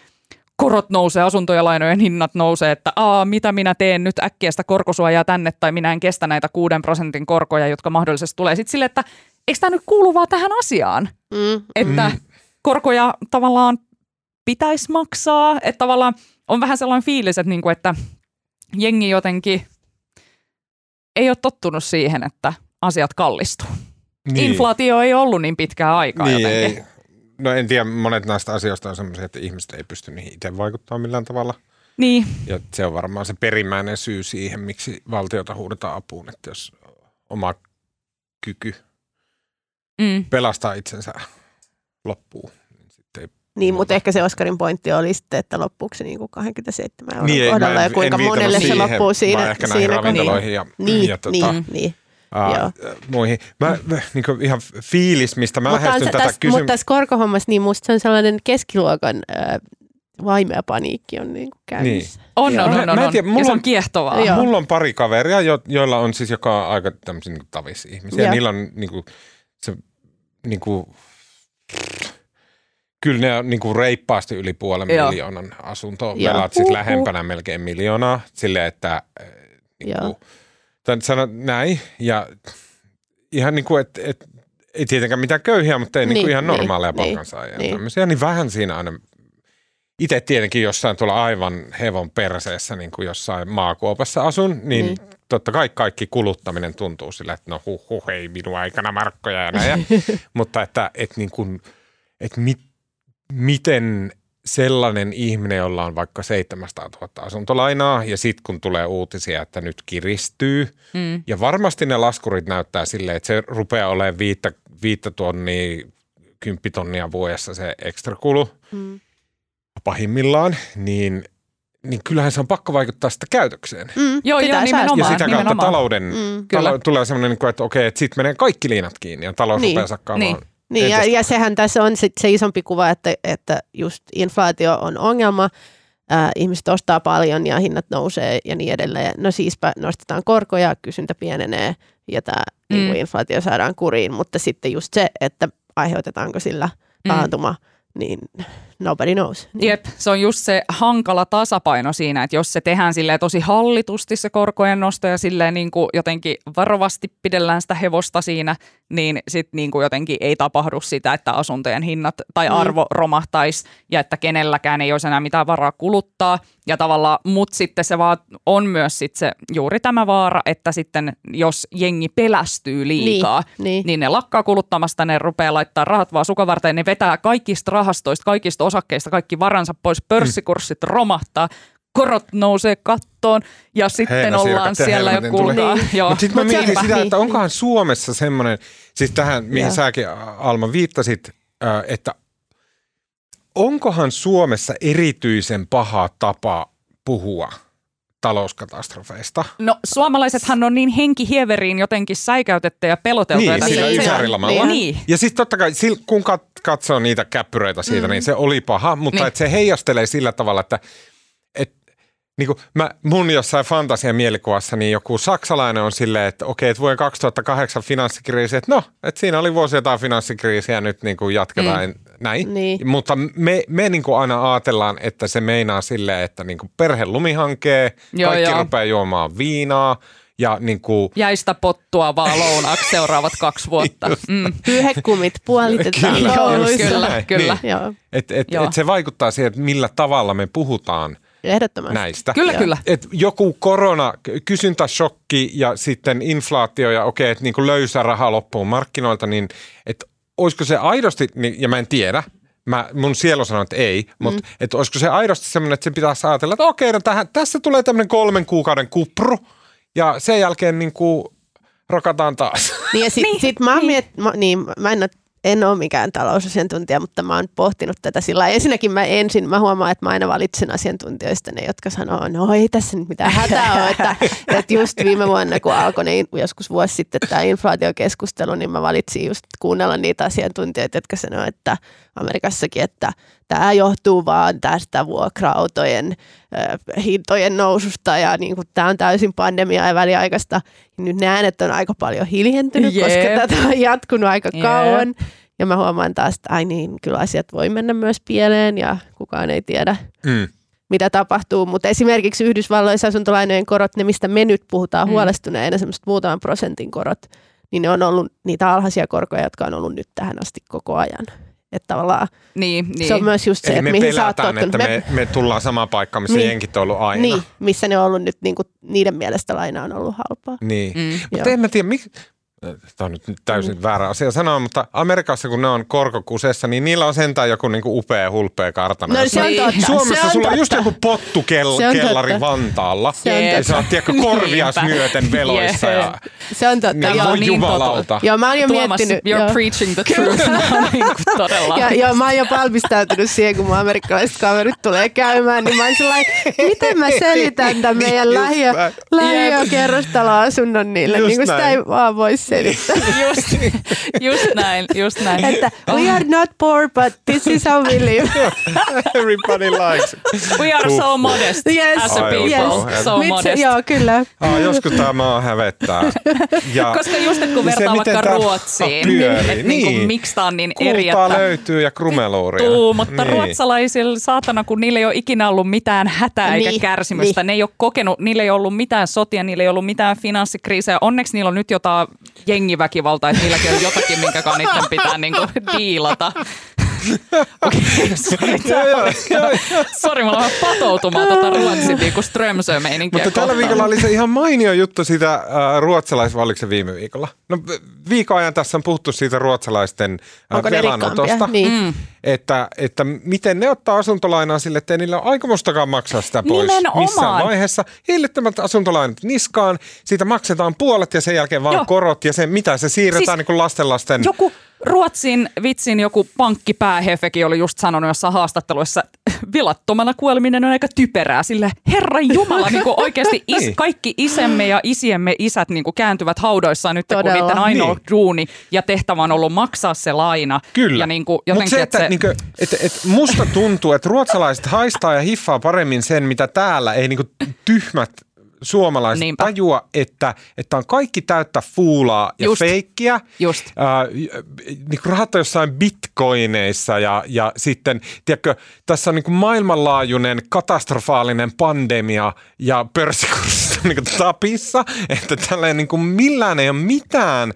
korot nousee, asunto- ja lainojen hinnat nousee, että Aa, mitä minä teen nyt äkkiä sitä korkosuojaa tänne tai minä en kestä näitä kuuden prosentin korkoja, jotka mahdollisesti tulee. Sitten sille, että eikö tämä nyt kuulu vaan tähän asiaan? Mm. että Mm. Korkoja tavallaan pitäisi maksaa, että tavallaan on vähän sellainen fiilis, että, niinku, että jengi jotenkin ei ole tottunut siihen, että asiat kallistuu. Niin. Inflaatio ei ollut niin pitkää aikaa niin, jotenkin. ei. No en tiedä, monet näistä asioista on sellaisia, että ihmiset ei pysty niihin itse vaikuttamaan millään tavalla. Niin, Ja se on varmaan se perimmäinen syy siihen, miksi valtiota huudetaan apuun, että jos oma kyky mm. pelastaa itsensä loppuu, niin sitten ei Niin, mutta ehkä se Oskarin pointti oli sitten, että loppuuko se niinku 27 euron Niin, kohdalla mä ja en, kuinka en monelle se siihen, loppuu siinä. ehkä näihin siinä kun- ravintoloihin ja, Niin, ja tota, niin, niin. joo. muihin. Mä, mä niin ihan fiilis, mistä mä Mutta, on lähestyn se, tätä tässä, mutta kysymystä. tässä korkohommassa niin musta se on sellainen keskiluokan äh, vaimea paniikki on niinku käynnissä. on, Joo. on, on, on, mä en on. tiedä, Ja mulla se on on- kiehtovaa. Joo. Mulla on pari kaveria, jo, joilla on siis joka on aika tämmöisiä niin tavis-ihmisiä. Joo. Niillä on niin kuin, se niin kuin, kyllä ne on niin kuin reippaasti yli puolen Joo. miljoonan asunto. Joo. Velat siis lähempänä melkein miljoonaa silleen, että niin kuin, sano näin ja ihan niin kuin, että, että ei tietenkään mitään köyhiä, mutta ei niin, niin Niin, ihan niin, normaaleja niin, palkansaajia. niin. Tämmöisiä, niin vähän siinä aina itse tietenkin jossain tuolla aivan hevon perseessä, niin kuin jossain maakuopassa asun, niin Niin. totta kai kaikki kuluttaminen tuntuu sillä, että no huh, huh ei minun aikana markkoja ja näin. Mutta että, että, niin kuin, että mit, miten sellainen ihminen, jolla on vaikka 700 000 asuntolainaa ja sitten kun tulee uutisia, että nyt kiristyy Mm. ja varmasti ne laskurit näyttää silleen, että se rupeaa olemaan viittä, viittä tonnia, kymppitonnia vuodessa se ekstra kulu Mm. Pahimmillaan, niin, niin kyllähän se on pakko vaikuttaa sitä käytökseen. Mm, Joo, joo, säästää. Ja nimenomaan. sitä kautta nimenomaan. talouden, Mm. Kyllä. talo, tulee semmoinen, niin kuin, että okei, että sitten menee kaikki liinat kiinni ja talous Niin, rupeaa sakkaamaan. niin. Niin, ja, ja sehän tässä on sit se isompi kuva, että, että just inflaatio on ongelma, ää, ihmiset ostaa paljon ja hinnat nousee ja niin edelleen. No siispä nostetaan korkoja, kysyntä pienenee ja tämä Mm. niin inflaatio saadaan kuriin, mutta sitten just se, että aiheutetaanko sillä Mm. taantuma, niin nobody knows. Niin. Jep, se on just se hankala tasapaino siinä, että jos se tehdään silleen tosi hallitusti se korkojen nosto ja silleen niin kuin jotenkin varovasti pidellään sitä hevosta siinä, niin sitten niin kuin jotenkin ei tapahdu sitä, että asuntojen hinnat tai Mm. arvo romahtaisi ja että kenelläkään ei olisi enää mitään varaa kuluttaa. Ja tavallaan, mutta sitten se vaan on myös sit se juuri tämä vaara, että sitten jos jengi pelästyy liikaa, Niin, niin. niin ne lakkaa kuluttamasta, ne rupeaa laittaa rahat vaan sukavarteen, ne vetää kaikista rahastoista, kaikista osakkeista, kaikki varansa pois, pörssikurssit romahtaa, korot nousee kattoon ja sitten Heinäsirkat ollaan ja siellä jo kuulkaa. Niin. Mutta sitten mä mietin sitä, että onkohan Suomessa semmoinen, siis tähän, mihin Joo. säkin Alma viittasit, että onkohan Suomessa erityisen paha tapa puhua talouskatastrofeista? No suomalaisethan on niin henkihieveriin jotenkin säikäytetty ja peloteltu. Niin, sillä Ysärilamalla. Niin. Ja sitten totta kai, kun kat- katsoo niitä käppyröitä siitä, mm. niin se oli paha, mutta Niin. niin. se heijastelee sillä tavalla, että et, niin kuin mä, mun jossain fantasian mielikuvassa niin joku saksalainen on silleen, että okei, että vuoden 2008 finanssikriisi, että no, että siinä oli vuosi jotain finanssikriisiä ja nyt niin kuin jatketaan mm. Näin. Niin. Mutta me, me niin kuin aina ajatellaan, että se meinaa silleen, että niin kuin perhe lumihankee, Joo, kaikki joo. rupeaa juomaan viinaa ja niin kuin, Jäistä pottua vaan lounaaksi seuraavat kaksi vuotta. Mm. Pyyhekumit puolitetaan Kyllä, kouluissa. Kyllä, näin, kyllä. niin. Joo, Et, et, Joo. et se vaikuttaa siihen, että millä tavalla me puhutaan ehdottomasti. näistä. Kyllä, Joo. kyllä. Et joku korona, kysyntäshokki ja sitten inflaatio ja okei, että niinku löysä raha loppuu markkinoilta, niin että olisiko se aidosti, niin, ja mä en tiedä, mä, mun sielu sanoo, että ei, mutta mm. että olisiko se aidosti semmoinen, että se pitäisi ajatella, että okei, no tähän, tässä tulee tämmöinen kolmen kuukauden kupru ja sen jälkeen niin kuin rokataan taas. Niin ja sit, Niin, niin, sit mä, oon miet, mä, niin, mä en, oo, en ole mikään talousasiantuntija, mutta mä oon pohtinut tätä sillä. Ensinnäkin mä ensin, mä huomaan, että mä aina valitsen asiantuntijoista ne, jotka sanoo, no ei tässä nyt mitään hätää ole. Että, että just viime vuonna, kun alkoi ne, joskus vuosi sitten tämä inflaatiokeskustelu, niin mä valitsin just kuunnella niitä asiantuntijoita, jotka sanoo, että Amerikassakin, että tämä johtuu vaan tästä vuokra-autojen äh, hintojen noususta ja niin tämä on täysin pandemia ja väliaikaista. Nyt ne äänet on aika paljon hiljentynyt, Jep. koska tätä on jatkunut aika Jep. kauan. Ja mä huomaan taas, että ai niin, kyllä asiat voi mennä myös pieleen ja kukaan ei tiedä, Mm. mitä tapahtuu. Mutta esimerkiksi Yhdysvalloissa asuntolainojen korot, ne mistä me nyt puhutaan mm. huolestuneena, semmoiset muutaman prosentin korot, niin ne on ollut niitä alhaisia korkoja, jotka on ollut nyt tähän asti koko ajan. Että tavallaan Niin, niin. se on myös just se, Eli että me mihin sä oot tottunut. että me, me tullaan samaan paikkaan, missä Niin. jenkit on ollut aina. Niin, missä ne on ollut nyt, niin kuin, niiden mielestä laina on ollut halpaa. Niin. Mm. Mutta en mä tiedä, mik... Tämä on nyt täysin mm. väärä asia sanoa, mutta Amerikassa kun ne on korkokusessa, niin niillä on sentään joku niinku upea, hulpea kartano. No se on Niin. totta. Suomessa se on sulla on just joku pottukellari Se on totta. Vantaalla. Se on ja totta. sä oot tiedätkö, korvias myöten veloissa. Ja, Se on totta. niin, Joo, voi niin jumalauta. Joo, mä oon jo Tuomas, miettinyt. you're joo. preaching the truth. niin kuin todella. Ja, joo, mä oon jo valmistautunut siihen, kun mun amerikkalaiset kaverit tulee käymään, niin mä oon sellainen, miten mä selitän tämän meidän lähiö, lähiökerrostaloasunnon niille, Just niin kuin sitä ei vaan voi selittää. Just, just näin, just näin. että we are not poor, but this is how we live. Everybody likes. We are so modest Yes, as a people. yes. So Mit- modest. Joo, kyllä. Ah, joskus tämä maa hävettää. Ja Koska just kun se, vertaa miten vaikka Ruotsiin, pyörii. että niin. Niin. Niinku, miksi tämä on niin eri, kultaa löytyy ja krumeluuria. Tuu, mutta Niin. ruotsalaisilla saatana, kun niillä ei ole ikinä ollut mitään hätää eikä Niin, kärsimystä. niin. Ne ei ole kokenut, niillä ei ollut mitään sotia, niillä ei ollut mitään finanssikriisejä. Onneksi niillä on nyt jotain jengiväkivaltaa, että niilläkin on jotakin, minkä niiden pitää niinku diilata. Okei, sori. Sori, mä aloin patoutumaan tuota ruotsin niinku Strömsö-meininkiä Mutta tällä kohtaan. viikolla oli se ihan mainio juttu siitä äh, se viime viikolla? No viikon ajan tässä on puhuttu siitä ruotsalaisten äh, velanotosta. Niin. Mm. Että, että miten ne ottaa asuntolainaa sille, että ei niillä ole aikomustakaan maksaa sitä pois Nimenomaan. missään vaiheessa. Hillittömät asuntolainat niskaan, siitä maksetaan puolet ja sen jälkeen vaan Joo. korot ja se mitä se siirretään Siis niin kuin lastenlasten. Joku Ruotsin vitsin joku pankkipäähefekin oli just sanonut jossain haastatteluissa, että vilattomana kuoleminen on aika typerää, sille Herran Jumala, niin kuin oikeasti is, Niin. kaikki isemme ja isiemme isät niin kuin kääntyvät haudoissaan nyt, Todella. kun niiden ainoa Niin. duuni ja tehtävä on ollut maksaa se laina. Kyllä. Ja niin kuin Mutta jotenkin, se, että että, se, niinku, että, että musta tuntuu, että ruotsalaiset haistaa ja hiffaa paremmin sen, mitä täällä ei niinku tyhmät suomalaiset Niinpä. tajua, että, että on kaikki täyttä fuulaa ja Just. feikkiä. Just. Ää, niin kuin rahat on jossain bitcoineissa ja, ja sitten, tiedätkö, tässä on niin kuin maailmanlaajuinen katastrofaalinen pandemia ja pörssikurssit on niin kuin tapissa, että tällä niin kuin millään ei ole mitään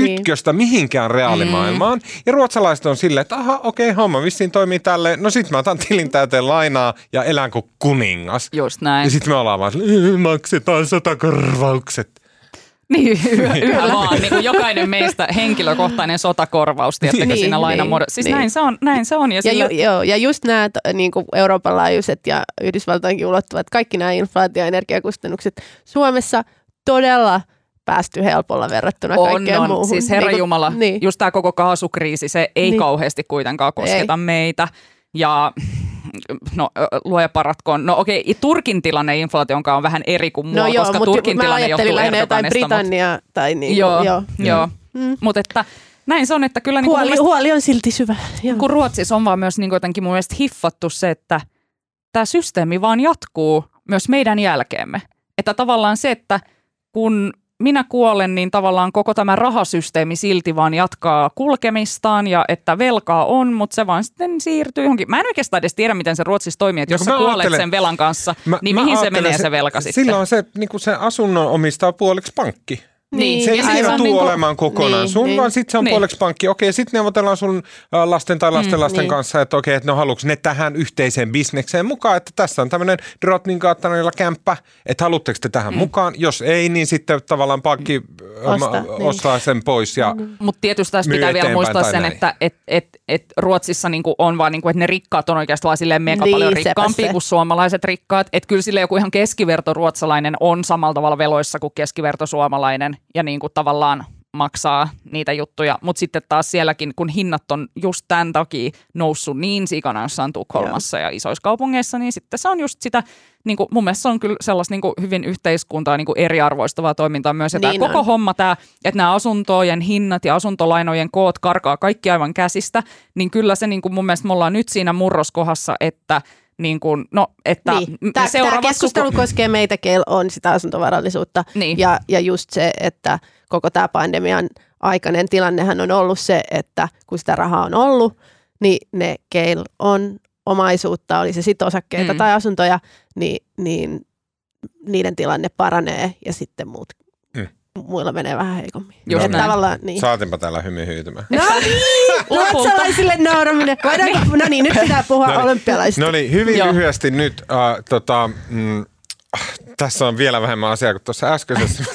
Niin. kytköstä mihinkään reaalimaailmaan. Mm. Ja ruotsalaiset on silleen, että aha, okei, homma vissiin toimii tälleen. No sit mä otan tilin täyteen lainaa ja elän kuin kuningas. just näin. Ja sitten me ollaan vaan, silleen, "Äh, maksetaan sotakorvaukset. Niin, yhä, yhä vaan. Niin kuin jokainen meistä henkilökohtainen sotakorvaus, tiedättekö, Niin, siinä niin, lainamuodossa. Siis niin. näin se on. Näin se on. Ja, Ja, sillä, ju, joo, ja just nämä niin kuin Euroopan laajuiset ja Yhdysvaltoinkin ulottuvat, kaikki nämä inflaatio- ja energiakustannukset Suomessa todella päästy helpolla verrattuna on, kaikkeen on. muuhun. Siis herra Niin Jumala, Niin. just tämä koko kaasukriisi, se ei Niin. kauheasti kuitenkaan kosketa meitä. Ja no luoja paratkoon. No okei, Turkin tilanne inflaation kanssa on vähän eri kuin mua, No joo, koska Turkin mä tilanne johtuu lähinnä jotain Erdoganista. Mutta, tai niin joo, joo. joo. Mm. Mutta että näin se on, että kyllä niin kuin mun Huoli, mielestä- huoli on silti syvä. Joo. kun Ruotsissa on vaan myös niin jotenkin mun mielestä hiffattu se, että tämä systeemi vaan jatkuu myös meidän jälkeemme. Että tavallaan se, että kun minä kuolen, niin tavallaan koko tämä rahasysteemi silti vaan jatkaa kulkemistaan ja että velkaa on, mutta se vaan sitten siirtyy johonkin. Mä en oikeastaan edes tiedä, miten se Ruotsissa toimii, että No jos sä kuolet sen velan kanssa, Mä- niin mä mihin se menee se velka sitten? Silloin se, niin se asunnon omistaa puoliksi pankki. Niin, Se ei siinä tule niin kuin- olemaan kokonaan Niin, sun, niin. vaan sitten se on Niin. puoleksi pankki. Okei, sitten neuvotellaan sun ä, lasten tai lastenlasten niin. kanssa, että okei, että no haluatko ne tähän yhteiseen bisnekseen mukaan, että tässä on tämmöinen Drottningaattanilla kämppä, että haluatteko te tähän mukaan? Jos ei, niin sitten tavallaan pankki ä, Ostaa, ma- niin. ostaa sen pois ja Mutta tietysti tässä pitää vielä muistaa sen, näin. että et, et, et Ruotsissa niinku on vaan, niinku, että ne rikkaat on oikeastaan vaan silleen mega Niin, paljon rikkaampia kuin suomalaiset rikkaat. Että kyllä sille joku ihan keskiverto ruotsalainen on samalla tavalla veloissa kuin keskiverto suomalainen ja niinku tavallaan maksaa niitä juttuja. Mutta sitten taas sielläkin, kun hinnat on just tämän takia noussut niin sikana jossain Tukholmassa ja isoissa kaupungeissa, niin sitten se on just sitä, niin kuin, mun mielestä se on kyllä sellaista niin kuin hyvin yhteiskuntaa niin kuin eriarvoistavaa toimintaa myös. Ja Niin niin koko on. homma tämä, että nämä asuntojen hinnat ja asuntolainojen koot karkaa kaikki aivan käsistä, niin kyllä se niin kuin mun mielestä me ollaan nyt siinä murroskohdassa, että niin kuin, no, että Niin. Tämä, seuraava tämä keskustelu suku- koskee meitä, keillä on sitä asuntovarallisuutta. Niin. Ja, ja just se, että koko tämä pandemian aikainen tilannehan on ollut se, että kun sitä rahaa on ollut, niin ne, keillä on omaisuutta, oli se sitten osakkeita Mm. tai asuntoja, niin, niin niiden tilanne paranee ja sitten muut, Mm. muilla menee vähän heikommin. Just näin. tavallaan, niin. saatinpa täällä hymyhyytymään. No niin, ruotsalaisille nauraminen. Voidaanko, no niin, nyt pitää puhua No niin. olympialaisista. No niin, hyvin Joo. lyhyesti nyt. Äh, tota, mm, tässä on vielä vähemmän asiaa kuin tuossa äskeisessä.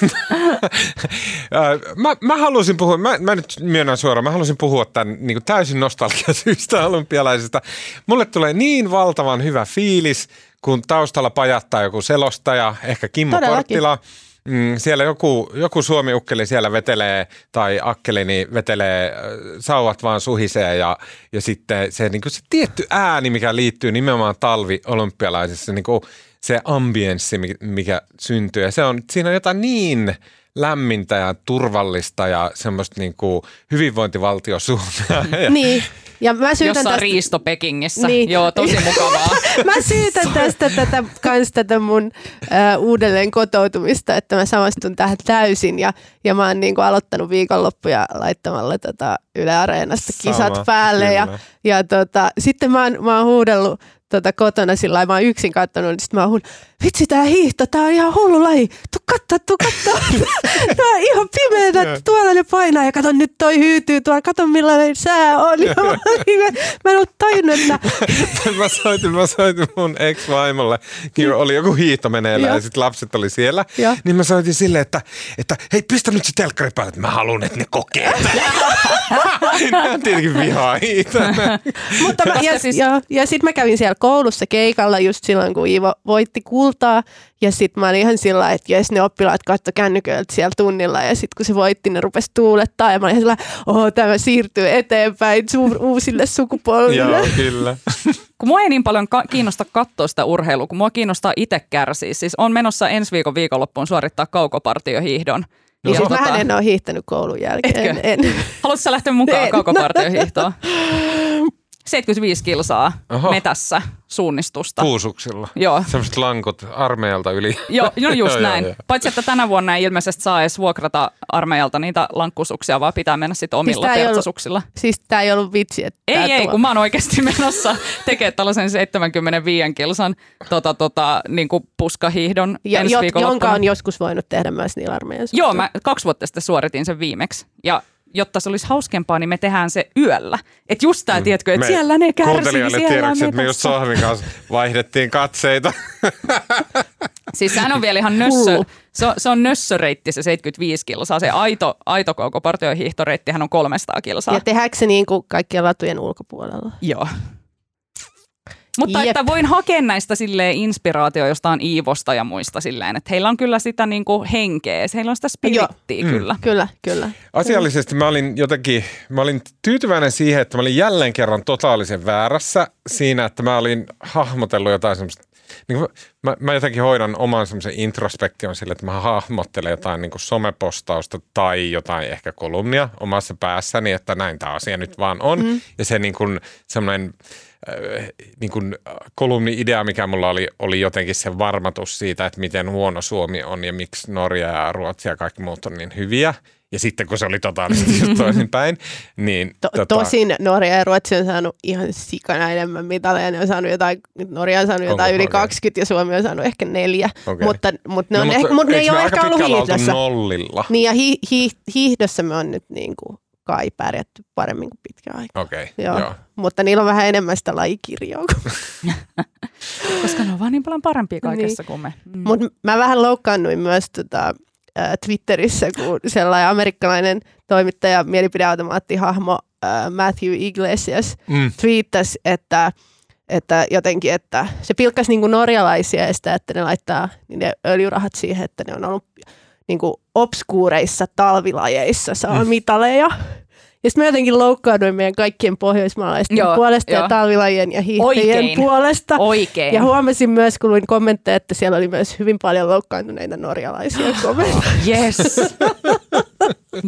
Äh, mä, mä halusin puhua, mä, mä nyt myönnän suoraan, mä halusin puhua tämän niin kuin täysin nostalgiasyistä olympialaisista. Mulle tulee niin valtavan hyvä fiilis, kun taustalla pajattaa joku selostaja, ehkä Kimmo Todellakin. Korttila. Mm, siellä joku, joku suomi-ukkeli siellä vetelee, tai akkeli, niin vetelee, äh, sauvat vaan suhisee ja, ja sitten se, niin kuin se tietty ääni, mikä liittyy nimenomaan talvi-olympialaisissa, niin kuin se ambienssi, mi- mikä syntyy. Ja se on, siinä on jotain niin lämmintä ja turvallista ja semmoista niin kuin hyvinvointivaltio Suomea. Ja Niin. Ja mä syytän Jossain tästä, Riisto Pekingissä. Niin. Joo, tosi mukavaa. mä syytän tästä tätä, kans tätä mun ä, uudelleen kotoutumista, että mä samastun tähän täysin ja, ja mä oon niinku aloittanut viikonloppuja laittamalla tota Yle Areenasta kisat Sama, päälle ja, kyllä. ja tota, sitten mä oon, mä oon huudellut tota, kotona sillä lailla, mä oon yksin katsonut, niin sitten mä oon vitsi tää hiihto, tää on ihan hullu laji, tuu kattoo, tuu kattoo. tää on ihan pimeätä, tuolla ne painaa ja kato nyt toi hyytyy tuolla, kato millainen sää on. Ja mä, en ollut tajunnut, että mä soitin, mä soitin mun ex-vaimolle, kun oli joku hiihto meneillään Joo. ja sitten lapset oli siellä. Joo. Niin mä soitin silleen, että, että hei pistä nyt se telkkari päälle, että mä haluan, että ne kokee. on tietenkin vihaa hiihtoa. Mutta mä, ja, siis- siis... ja, ja sitten mä kävin siellä koulussa keikalla just silloin, kun Iivo voitti kultaa. Ja sitten mä olin ihan sillä että jes, ne oppilaat katto kännyköiltä siellä tunnilla. Ja sitten kun se voitti, ne rupesi tuulettaa. Ja mä olin ihan sillä oho, tämä siirtyy eteenpäin su- uusille sukupolville. Joo, kyllä. kun mua ei niin paljon ka- kiinnosta katsoa sitä urheilua, kun mua kiinnostaa itse kärsiä. Siis on menossa ensi viikon viikonloppuun suorittaa kaukopartiohiihdon. No, siis tota, mähän en ole hiihtänyt koulun jälkeen. Etkö? En. Haluatko sä lähteä mukaan kaukopartiohiihtoon? 75 kilsaa Oho. metässä suunnistusta. Puusuksilla. Joo. Semmoiset lankot armeijalta yli. Joo, no just Joo, joo, näin. joo. Paitsi, että tänä vuonna ei ilmeisesti saa edes vuokrata armeijalta niitä lankkusuksia, vaan pitää mennä sitten omilla tää ei ollut- tertsasuksilla. Siis tää ei ollut vitsi. Että Ei, ei, tuo- kun mä oon oikeasti menossa tekemään tällaisen 75 kilsan tota, tota, niin kuin puskahiihdon ja, ensi jo, jonka on joskus voinut tehdä myös niillä armeijan Joo, mä kaksi vuotta sitten suoritin sen viimeksi. Ja jotta se olisi hauskempaa, niin me tehdään se yöllä. Että just tää, tiedätkö, että Mm. Me siellä ne kärsii, siellä on tiedoksi, että me just. Sohvin kanssa vaihdettiin katseita. Siis sehän on vielä ihan nössö, se on, se on nössöreitti se 75 kilsaa. Se aito, aito koko partiohiihtoreittihän on 300 kilsaa. Ja tehdäänkö se niin kuin kaikkien latujen ulkopuolella? Joo. Mutta Jep. että voin hakea näistä silleen inspiraatio jostain Iivosta ja muista silleen, että heillä on kyllä sitä niinku henkeä, heillä on sitä spirittiä Mm. kyllä. Kyllä, kyllä. Asiallisesti mä olin jotenkin, mä olin tyytyväinen siihen, että mä olin jälleen kerran totaalisen väärässä siinä, että mä olin hahmotellut jotain semmoista, niin kuin, mä, mä jotenkin hoidan oman semmoisen introspektion sille, että mä hahmottelen jotain niin kuin somepostausta tai jotain ehkä kolumnia omassa päässäni, että näin tämä asia nyt vaan on. Mm. Ja se niin kuin semmoinen niin kuin äh, kolumni-idea, mikä mulla oli, oli jotenkin se varmatus siitä, että miten huono Suomi on ja miksi Norja ja Ruotsi ja kaikki muut on niin hyviä. Ja sitten kun se oli totaalisesti just toisinpäin, niin To- tota, Tosin Norja ja Ruotsi on saanut ihan sikana enemmän mitaleja. Ne on saanut jotain, Norja on saanut Onko jotain yli Norja? 20 ja Suomi on saanut ehkä neljä. Okei. Mutta, mutta ne, no, on mutta ehkä, mutta ne ei ole ehkä ollut hiihdossa. nollilla? Niin ja hi, hi, hiihdossa me on nyt niin kuin kai pärjätty paremmin kuin pitkään aikaa. Okei, okay, Joo. joo. Mutta niillä on vähän enemmän sitä lajikirjoa. Koska ne on vaan niin paljon parempia kaikessa Niin. kuin me. Mm. Mutta mä vähän loukkaannuin myös tota, ä, Twitterissä, kun sellainen amerikkalainen toimittaja, mielipideautomaattihahmo ä, Matthew Iglesias Mm. twiittasi, että, että jotenkin, että se pilkkasi niin norjalaisia ja sitä, että ne laittaa niin ne öljyrahat siihen, että ne on ollut niin kuin obskuureissa talvilajeissa saa Mm. mitaleja. Ja sitten mä jotenkin loukkaannuin meidän kaikkien pohjoismaalaisten Joo, puolesta joo. ja talvilajien ja hiihtäjien Oikein. puolesta. Oikein. Ja huomasin myös, kun luin kommentteja, että siellä oli myös hyvin paljon loukkaantuneita norjalaisia kommentteja. Yes.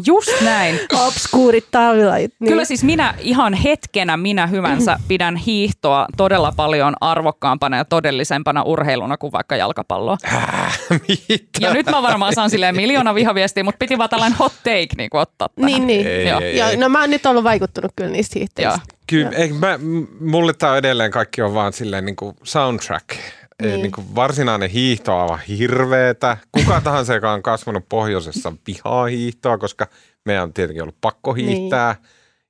Just näin. Obskuurit talvilajit. Niin. Kyllä siis minä ihan hetkenä minä hyvänsä pidän hiihtoa todella paljon arvokkaampana ja todellisempana urheiluna kuin vaikka jalkapalloa. Mitä? Ja nyt mä varmaan saan silleen miljoona vihaviestiä, mutta piti vaan tällainen hot take niin ottaa tähän. Niin, niin. Ei, Joo. ei, Ja, ei. no mä oon nyt ollut vaikuttunut kyllä niistä Joo. hiihtäjistä. Kyllä, ei, mä, mulle tämä edelleen kaikki on vaan silleen niin kuin soundtrack. Ei, Niin. niin kuin varsinainen hiihto on aivan hirveetä. Kuka tahansa, joka on kasvanut pohjoisessa, vihaa hiihtoa, koska meidän on tietenkin ollut pakko hiihtää.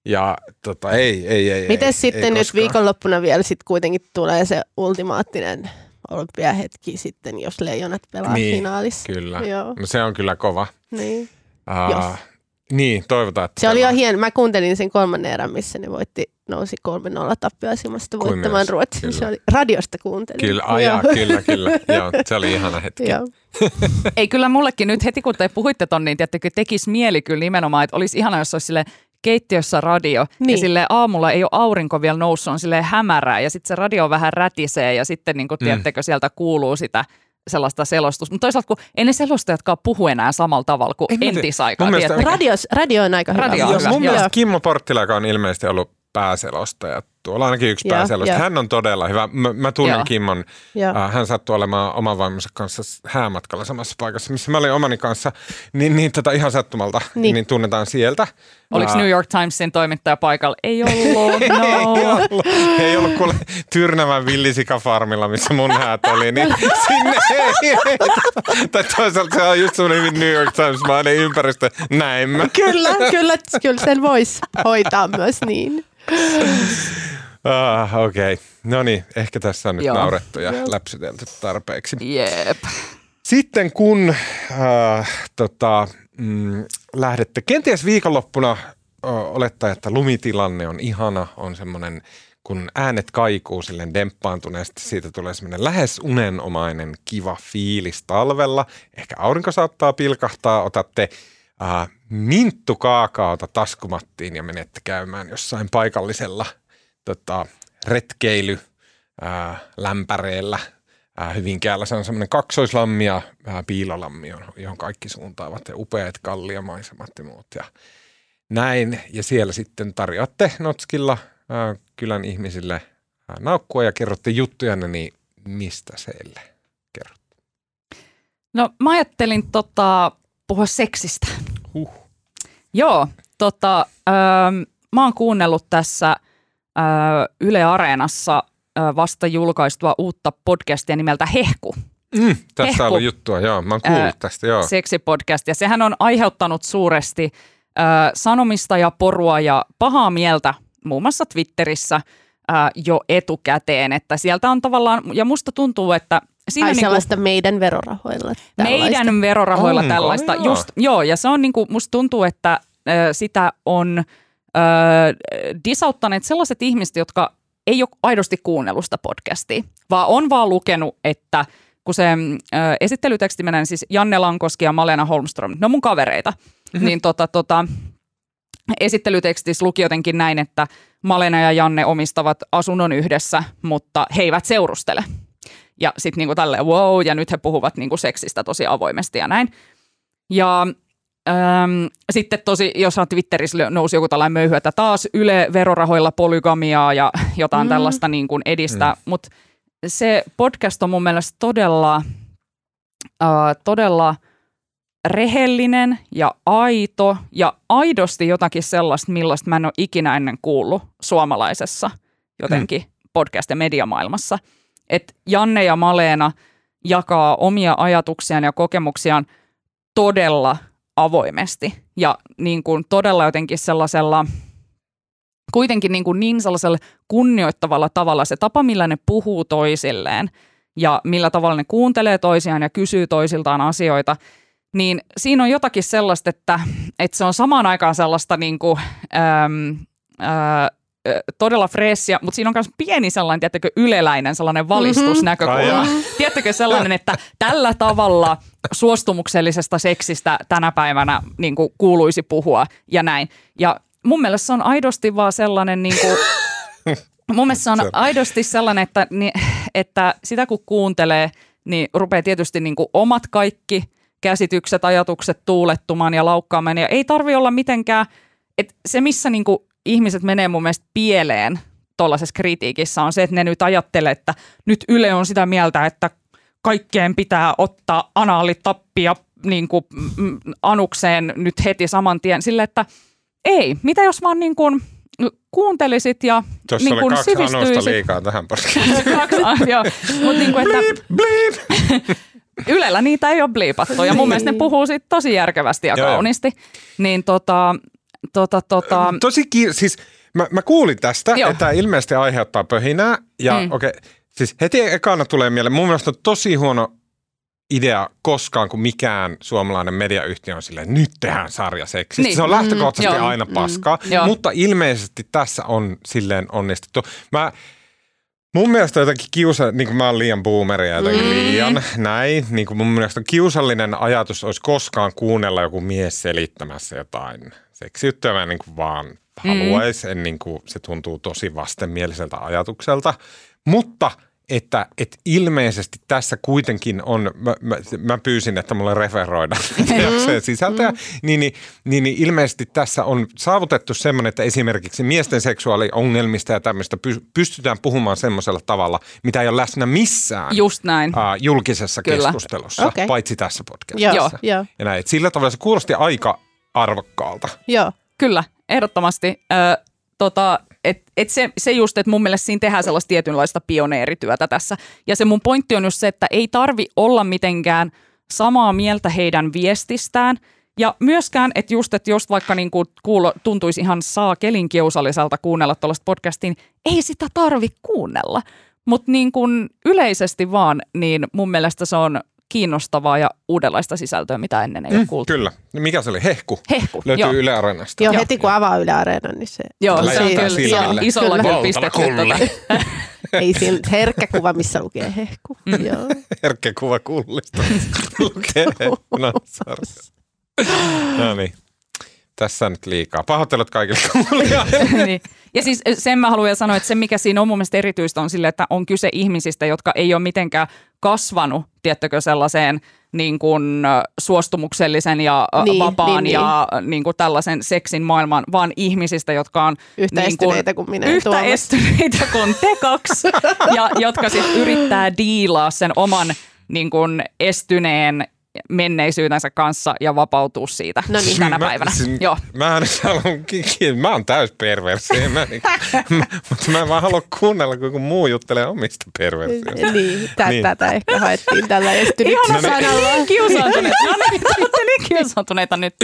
Ja tota, ei, ei, ei. Miten ei, sitten ei nyt koskaan. viikonloppuna vielä sit kuitenkin tulee se ultimaattinen olympiahetki sitten, jos leijonat pelaa Niin, finaalissa. Kyllä, Joo. no se on kyllä kova. Niin. Uh, Jos. niin, toivotaan, että Se oli pelaa. jo hieno. Mä kuuntelin sen kolmannen erän, missä ne voitti, nousi 3-0 tappioasemasta Kuin voittamaan Ruotsin. kyllä. Se oli, radiosta kuuntelin. Kyllä, ajaa, kyllä, kyllä. Joo, se oli ihana hetki. Joo. Ei kyllä mullekin nyt heti kun te puhuitte ton, niin tiettäkö tekisi mieli kyllä nimenomaan, että olisi ihana, jos olisi sille keittiössä radio niin. ja sille aamulla ei ole aurinko vielä noussut, on sille hämärää ja sitten se radio vähän rätisee ja sitten niin kuin, Mm. tiedättekö, sieltä kuuluu sitä sellaista selostusta. Mutta toisaalta kun ei ne selostajatkaan puhu enää samalla tavalla kuin tiedä. entisaikaan. Mielestä-? Radio, radio on aika hyvä. Radio on hyvä, mun mielestä Kimmo Porttila, joka on ilmeisesti ollut pääselostaja, tuolla ainakin yksi Joo, pääselostaja, joo. hän on todella hyvä. Mä, mä tunnen Joo. Kimmon, Joo. äh, hän sattui olemaan oman vaimonsa kanssa häämatkalla samassa paikassa, missä mä olin omani kanssa, niin, niin tota, ihan sattumalta, niin. Niin. tunnetaan sieltä. Oliko Ää, New York Timesin toimittaja paikalla? Ei ollut, Ei no. ollut, ei ollut kuule Tyrnävän villisikafarmilla, missä mun häät oli, niin sinne ei, ei. Tai toisaalta se on just semmoinen hyvin New York Times-mainen ympäristö, näin mä. Kyllä, kyllä, kyllä sen voisi hoitaa myös niin. Ah, Okei, okay. no niin, ehkä tässä on nyt Joo. naurettu ja läpsytelty tarpeeksi. Jep. Sitten kun äh, tota, mm, lähdette kenties viikonloppuna äh, olettaa, että lumitilanne on ihana, on semmoinen, kun äänet kaikuu silleen demppaantuneesti, siitä tulee semmoinen lähes unenomainen kiva fiilis talvella. Ehkä aurinko saattaa pilkahtaa, otatte äh, minttukaakaota taskumattiin ja menette käymään jossain paikallisella tota, retkeily ää, lämpäreellä ää, Hyvinkäällä. Se on semmoinen kaksoislammi ja ää, piilolammi, johon- kaikki suuntaavat ja upeat kalliomaisemat ja muut. Ja näin. Ja siellä sitten tarjoatte Notskilla ää, kylän ihmisille ää, naukkua ja kerrotte juttujanne, niin mistä seille kerrot? No mä ajattelin tota, puhua seksistä. Huh. Joo, tota, öö, mä oon kuunnellut tässä Yle Areenassa vasta julkaistua uutta podcastia nimeltä Hehku. Mm, tässä Hehku. on ollut juttua, joo. Mä oon kuullut Ää, tästä, joo. seksipodcast. Ja sehän on aiheuttanut suuresti sanomista ja porua ja pahaa mieltä muun muassa Twitterissä jo etukäteen. Että sieltä on tavallaan, ja musta tuntuu, että siinä Ai niinku, sellaista meidän verorahoilla. tällaista. meidän verorahoilla Onko? tällaista. Joo. Just, joo, ja se on niinku, musta tuntuu, että sitä on ö, disauttaneet sellaiset ihmiset, jotka ei ole aidosti kuunnellut sitä podcastia, vaan on vaan lukenut, että kun se ö, esittelyteksti menee, siis Janne Lankoski ja Malena Holmström, ne on mun kavereita, mm-hmm. niin tota, tota, esittelytekstissä luki jotenkin näin, että Malena ja Janne omistavat asunnon yhdessä, mutta he eivät seurustele. Ja sitten niinku tälleen wow, ja nyt he puhuvat niinku seksistä tosi avoimesti ja näin. Ja äm, sitten tosi, jos on Twitterissä nousi joku tällainen möyhy, että taas Yle verorahoilla polygamiaa ja jotain Mm. mm. tällaista niin kuin edistää. Mm. Mutta se podcast on mun mielestä todella, äh, todella rehellinen ja aito ja aidosti jotakin sellaista, millaista mä en ole ikinä ennen kuullut suomalaisessa jotenkin mm. podcast- ja mediamaailmassa. Et Janne ja Maleena jakaa omia ajatuksiaan ja kokemuksiaan todella avoimesti ja niin kuin todella jotenkin sellaisella kuitenkin niin, kuin niin sellaisella kunnioittavalla tavalla se tapa, millä ne puhuu toisilleen ja millä tavalla ne kuuntelee toisiaan ja kysyy toisiltaan asioita, niin siinä on jotakin sellaista, että, että se on samaan aikaan sellaista niin kuin, äm, ö, todella freessiä, mutta siinä on myös pieni sellainen, tiedättekö, yleläinen sellainen valistusnäkökulma. Mm-hmm. Tiedättekö sellainen, että tällä tavalla suostumuksellisesta seksistä tänä päivänä niin kuin kuuluisi puhua ja näin. Ja mun mielestä se on aidosti vaan sellainen, niin kuin, mun mielestä se on aidosti sellainen, että, ni- että sitä kun kuuntelee, niin rupeaa tietysti niin kuin omat kaikki käsitykset, ajatukset tuulettumaan ja laukkaamaan. Ja ei tarvi olla mitenkään, että se missä niin kuin ihmiset menee mun mielestä pieleen tuollaisessa kritiikissä on se, että ne nyt ajattelee, että nyt Yle on sitä mieltä, että kaikkeen pitää ottaa anaalitappi niin kuin, mm, anukseen nyt heti saman tien. Sille, että ei, mitä jos vaan niin kuin kuuntelisit ja Tuossa niin oli kuin kaksi anosta sivistyisit. liikaa tähän. Kaksi, joo. Mut niin kuin, että Bleep! Ylellä niitä ei ole bliipattu ja mun mielestä ne Niin. puhuu sit tosi järkevästi ja kauniisti. Niin tota, tota, tota, Tosi ki- siis mä, mä kuulin tästä, Joo. että tämä ilmeisesti aiheuttaa pöhinää. Ja Mm. mm. okei, okay, siis heti ekana tulee mieleen, mun mielestä on tosi huono idea koskaan, kun mikään suomalainen mediayhtiö on silleen, nyt tehdään sarja seksistä. Niin. Se on lähtökohtaisesti Mm, aina paskaa, Joo. mutta ilmeisesti tässä on silleen onnistuttu. Mä, mun mielestä jotenkin kiusa, niin kuin mä oon liian boomeri ja jotenkin Mm. liian näin, niin kuin mun mielestä kiusallinen ajatus olisi koskaan kuunnella joku mies selittämässä jotain seksijuttuja, mä niin kuin vaan haluaisi, en niin kuin, se tuntuu tosi vastenmieliseltä ajatukselta. Mutta että, että ilmeisesti tässä kuitenkin on, mä, mä, mä pyysin, että mulle referoidaan jaksojen sisältöä, niin, niin, niin, niin ilmeisesti tässä on saavutettu semmoinen, että esimerkiksi miesten seksuaaliongelmista ja tämmöistä py, pystytään puhumaan semmoisella tavalla, mitä ei ole läsnä missään Just näin. uh, julkisessa Kyllä. keskustelussa, Okei. paitsi tässä podcastissa. Joo, Joo. Ja näin. Sillä tavalla se kuulosti aika arvokkaalta. joo. Kyllä, ehdottomasti. Ö, tota, et, et se, se just, että mun mielestä siinä tehdään sellaista tietynlaista pioneerityötä tässä. Ja se mun pointti on just se, että ei tarvi olla mitenkään samaa mieltä heidän viestistään. Ja myöskään, että just, että jos vaikka niin kuin kuulo, tuntuisi ihan saakelin kiusalliselta kuunnella tuollaista podcastia, niin ei sitä tarvi kuunnella. Mutta niin yleisesti vaan, niin mun mielestä se on kiinnostavaa ja uudenlaista sisältöä, mitä ennen ei ole kuultu. Kyllä. Mikä se oli? Hehku. Hehku, Löytyy joo. Yle Areenasta. Joo, Joo. heti kun avaa Yle Areenan, niin se... Joo, se on kyllä joo, isolla Kyllä. kyllä pistetty. Tota. Ei siinä herkkä kuva, missä lukee hehku. Mm. Joo. Herkkä kuva kullista. Lukee Natsarissa. No niin. Tässä on nyt liikaa. Pahoittelut kaikille niin. Ja siis sen mä haluan sanoa, että se mikä siinä on mun mielestä erityistä on sille, että on kyse ihmisistä, jotka ei ole mitenkään kasvanut, tiettäkö, sellaiseen niin kuin suostumuksellisen ja ö, Niin, vapaan niin, ja niin kuin tällaisen seksin maailman, vaan ihmisistä, jotka on Yhtä niin kuin, estyneitä kuin minä Yhtä Tuomas. estyneitä kuin te kaksi, ja jotka sitten yrittää diilaa sen oman niin kuin estyneen menneisyytensä kanssa ja vapautua siitä No niin. tänä Mä- päivänä. siis- Joo. Mä en halua, ki- mä oon täys perversi, mä, niin, mä, mutta mä en vaan halua kuunnella, kun muu juttelee omista perversioista. Niin, tä, Niin. tätä ehkä haettiin tällä estynyt Ihana, sanalla. niin kiusaantuneita. No niin, olette niin kiusaantuneita nyt.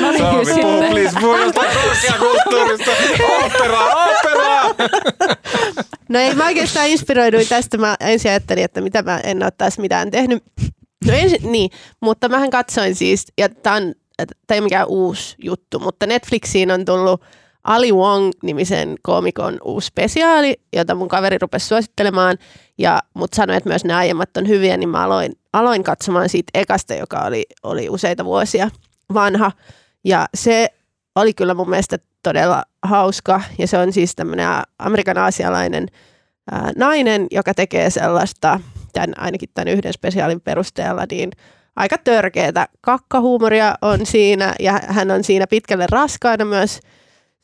No niin, Saavi, puhu sitten. please, puhu jostain korkeakulttuurista. Operaa, operaa! No ei, mä oikeastaan inspiroiduin tästä. Mä ensin ajattelin, että mitä mä en ole taas mitään tehnyt. No ensin, niin, mutta mähän katsoin siis, ja tämä ei ole mikään uusi juttu, mutta Netflixiin on tullut Ali Wong-nimisen koomikon uusi spesiaali, jota mun kaveri rupesi suosittelemaan, ja mut sanoi, että myös ne aiemmat on hyviä, niin mä aloin, aloin katsomaan siitä ekasta, joka oli, oli useita vuosia vanha, ja se oli kyllä mun mielestä todella hauska, ja se on siis tämmöinen Amerikan aasialainen ää, nainen, joka tekee sellaista, tämän, ainakin tämän yhden spesiaalin perusteella, niin aika törkeätä kakkahuumoria on siinä, ja hän on siinä pitkälle raskaana myös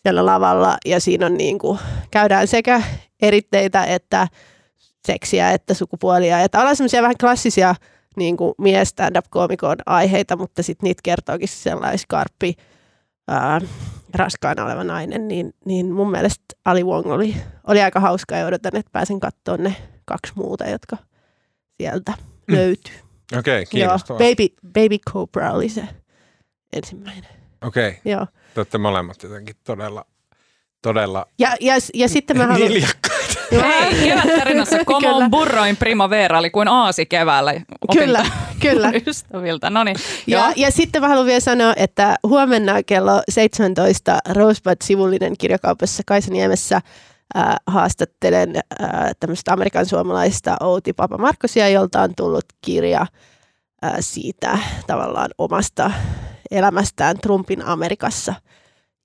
siellä lavalla, ja siinä on niin kuin, käydään sekä eritteitä että seksiä että sukupuolia, että ollaan semmoisia vähän klassisia niin kuin mies stand-up-koomikon aiheita, mutta sitten niitä kertookin sellainen skarppi ää, raskaana oleva nainen, niin, niin mun mielestä Ali Wong oli, oli aika hauska ja odotan, että pääsen katsomaan ne kaksi muuta, jotka sieltä Mm. löytyy. Okei, okay, Joo, kiinnostavaa. Baby, Baby Cobra oli se ensimmäinen. Okei, okay. Joo. te olette molemmat jotenkin todella, todella Ja, ja, ja sitten mä haluan... niljakkaita. Hei, kevättarinassa Kyllä. on burroin primavera, eli kuin aasi keväällä. Opin Kyllä, kyllä. Ystäviltä, no niin. Ja, ja sitten mä haluan vielä sanoa, että huomenna kello 17 Rosebud-sivullinen kirjakaupassa Kaisaniemessä äh, haastattelen äh, tämmöistä amerikan suomalaista Outi Papamarkkosia, jolta on tullut kirja äh, siitä tavallaan omasta elämästään Trumpin Amerikassa.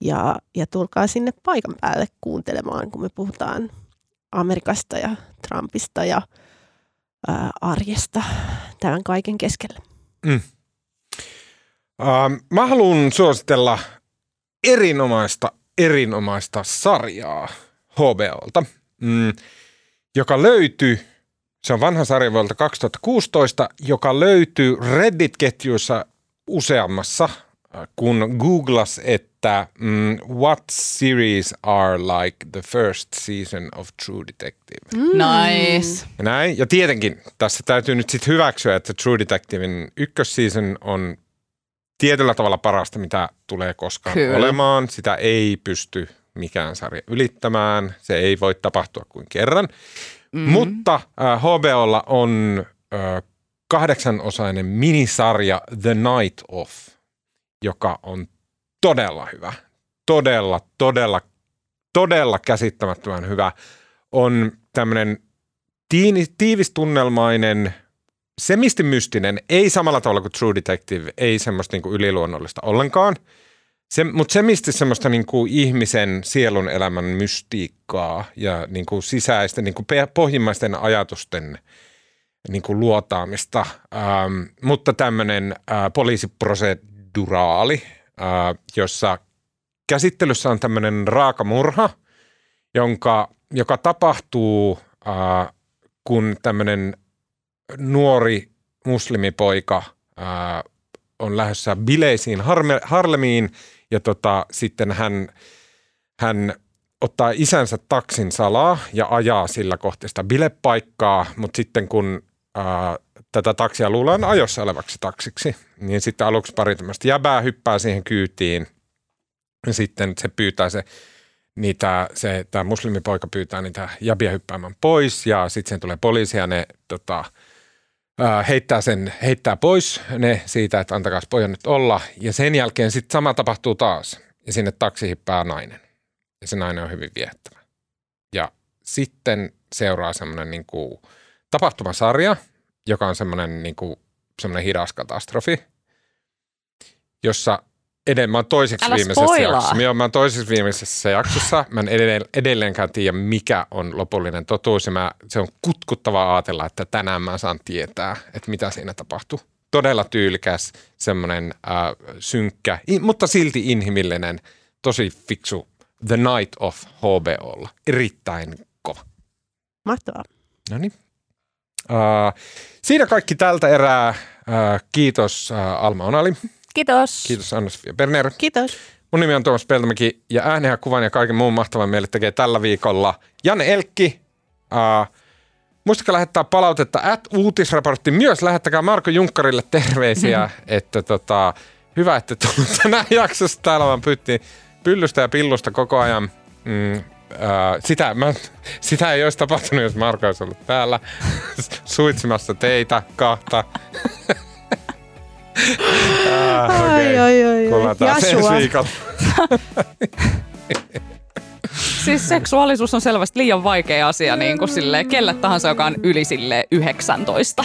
Ja, ja tulkaa sinne paikan päälle kuuntelemaan, kun me puhutaan Amerikasta ja Trumpista ja ää, arjesta tämän kaiken keskellä. Uh, mä haluan suositella erinomaista, erinomaista sarjaa HBOlta, mm, joka löytyy, se on vanha sarja vuodelta 2016, joka löytyy Reddit-ketjuissa useammassa, äh, kun googlas, että mm, what series are like the first season of True Detective. Nice. Ja näin. Ja tietenkin tässä täytyy nyt sitten hyväksyä, että True Detectivein ykkösseason on tietyllä tavalla parasta, mitä tulee koskaan Kyllä. olemaan. Sitä ei pysty mikään sarja ylittämään. Se ei voi tapahtua kuin kerran. Mm. Mm-hmm. Mutta äh, HBOlla on äh, kahdeksanosainen minisarja The Night Of, joka on todella hyvä. Todella, todella, todella käsittämättömän hyvä. On tämmöinen tiivistunnelmainen, semistimystinen, ei samalla tavalla kuin True Detective, ei semmoista niin kuin yliluonnollista ollenkaan. Se, mutta se, mistä semmoista niin kuin ihmisen sielun elämän mystiikkaa ja niin kuin sisäisten, niin kuin pohjimmaisten ajatusten niin kuin luotaamista, ähm, mutta tämmöinen äh, poliisiproseduraali, äh, jossa käsittelyssä on tämmöinen raakamurha, jonka, joka tapahtuu, äh, kun tämmöinen nuori muslimipoika äh, on lähdössä bileisiin Harlemiin ja tota, sitten hän, hän ottaa isänsä taksin salaa ja ajaa sillä kohti sitä bilepaikkaa, mutta sitten kun ää, tätä taksia luullaan ajossa olevaksi taksiksi, niin sitten aluksi pari tämmöistä jäbää hyppää siihen kyytiin. Ja sitten se pyytää se niitä, se, tämä muslimipoika pyytää niitä jäbiä hyppäämään pois ja sitten tulee poliisi ja ne tota, heittää, sen, heittää pois ne siitä, että antakaa pojan nyt olla. Ja sen jälkeen sitten sama tapahtuu taas. Ja sinne taksi hippää nainen. Ja se nainen on hyvin viettävä. Ja sitten seuraa semmoinen niin kuin tapahtumasarja, joka on semmoinen, niin kuin, semmoinen hidas katastrofi, jossa edelleen, mä oon toiseksi Älä viimeisessä spoilaa. jaksossa. Mä, oon- mä oon toiseksi viimeisessä jaksossa. Mä en edelleen, edelleenkään tiedä, mikä on lopullinen totuus. Ja mä, se on kutkuttavaa ajatella, että tänään mä saan tietää, että mitä siinä tapahtuu. Todella tyylikäs, semmoinen äh, synkkä, mutta silti inhimillinen, tosi fiksu The Night of HBOlla. Erittäin kova. Mahtavaa. No niin. Uh, siinä kaikki tältä erää. Uh, kiitos uh, Alma Onali. Kiitos. Kiitos Anna-Sofia Berner. Kiitos. Mun nimi on Tuomas Peltomäki ja äänen ja kuvan ja kaiken muun mahtavan meille tekee tällä viikolla Janne Elkki. Uh, muistakaa lähettää palautetta at uutisraportti. Myös lähettäkää Marko Junkkarille terveisiä, että tota, hyvä, että tullut tänään jaksossa. Täällä vaan pyttiin pyllystä ja pillusta koko ajan. Mm, uh, sitä, mä, sitä ei olisi tapahtunut, jos Marko olisi ollut täällä suitsimassa teitä kahta. Ah, Ai, ai, ai, ai. Ensi Jasua. viikolla. Siis seksuaalisuus on selvästi liian vaikea asia niin kuin silleen, kelle tahansa, joka on yli silleen 19.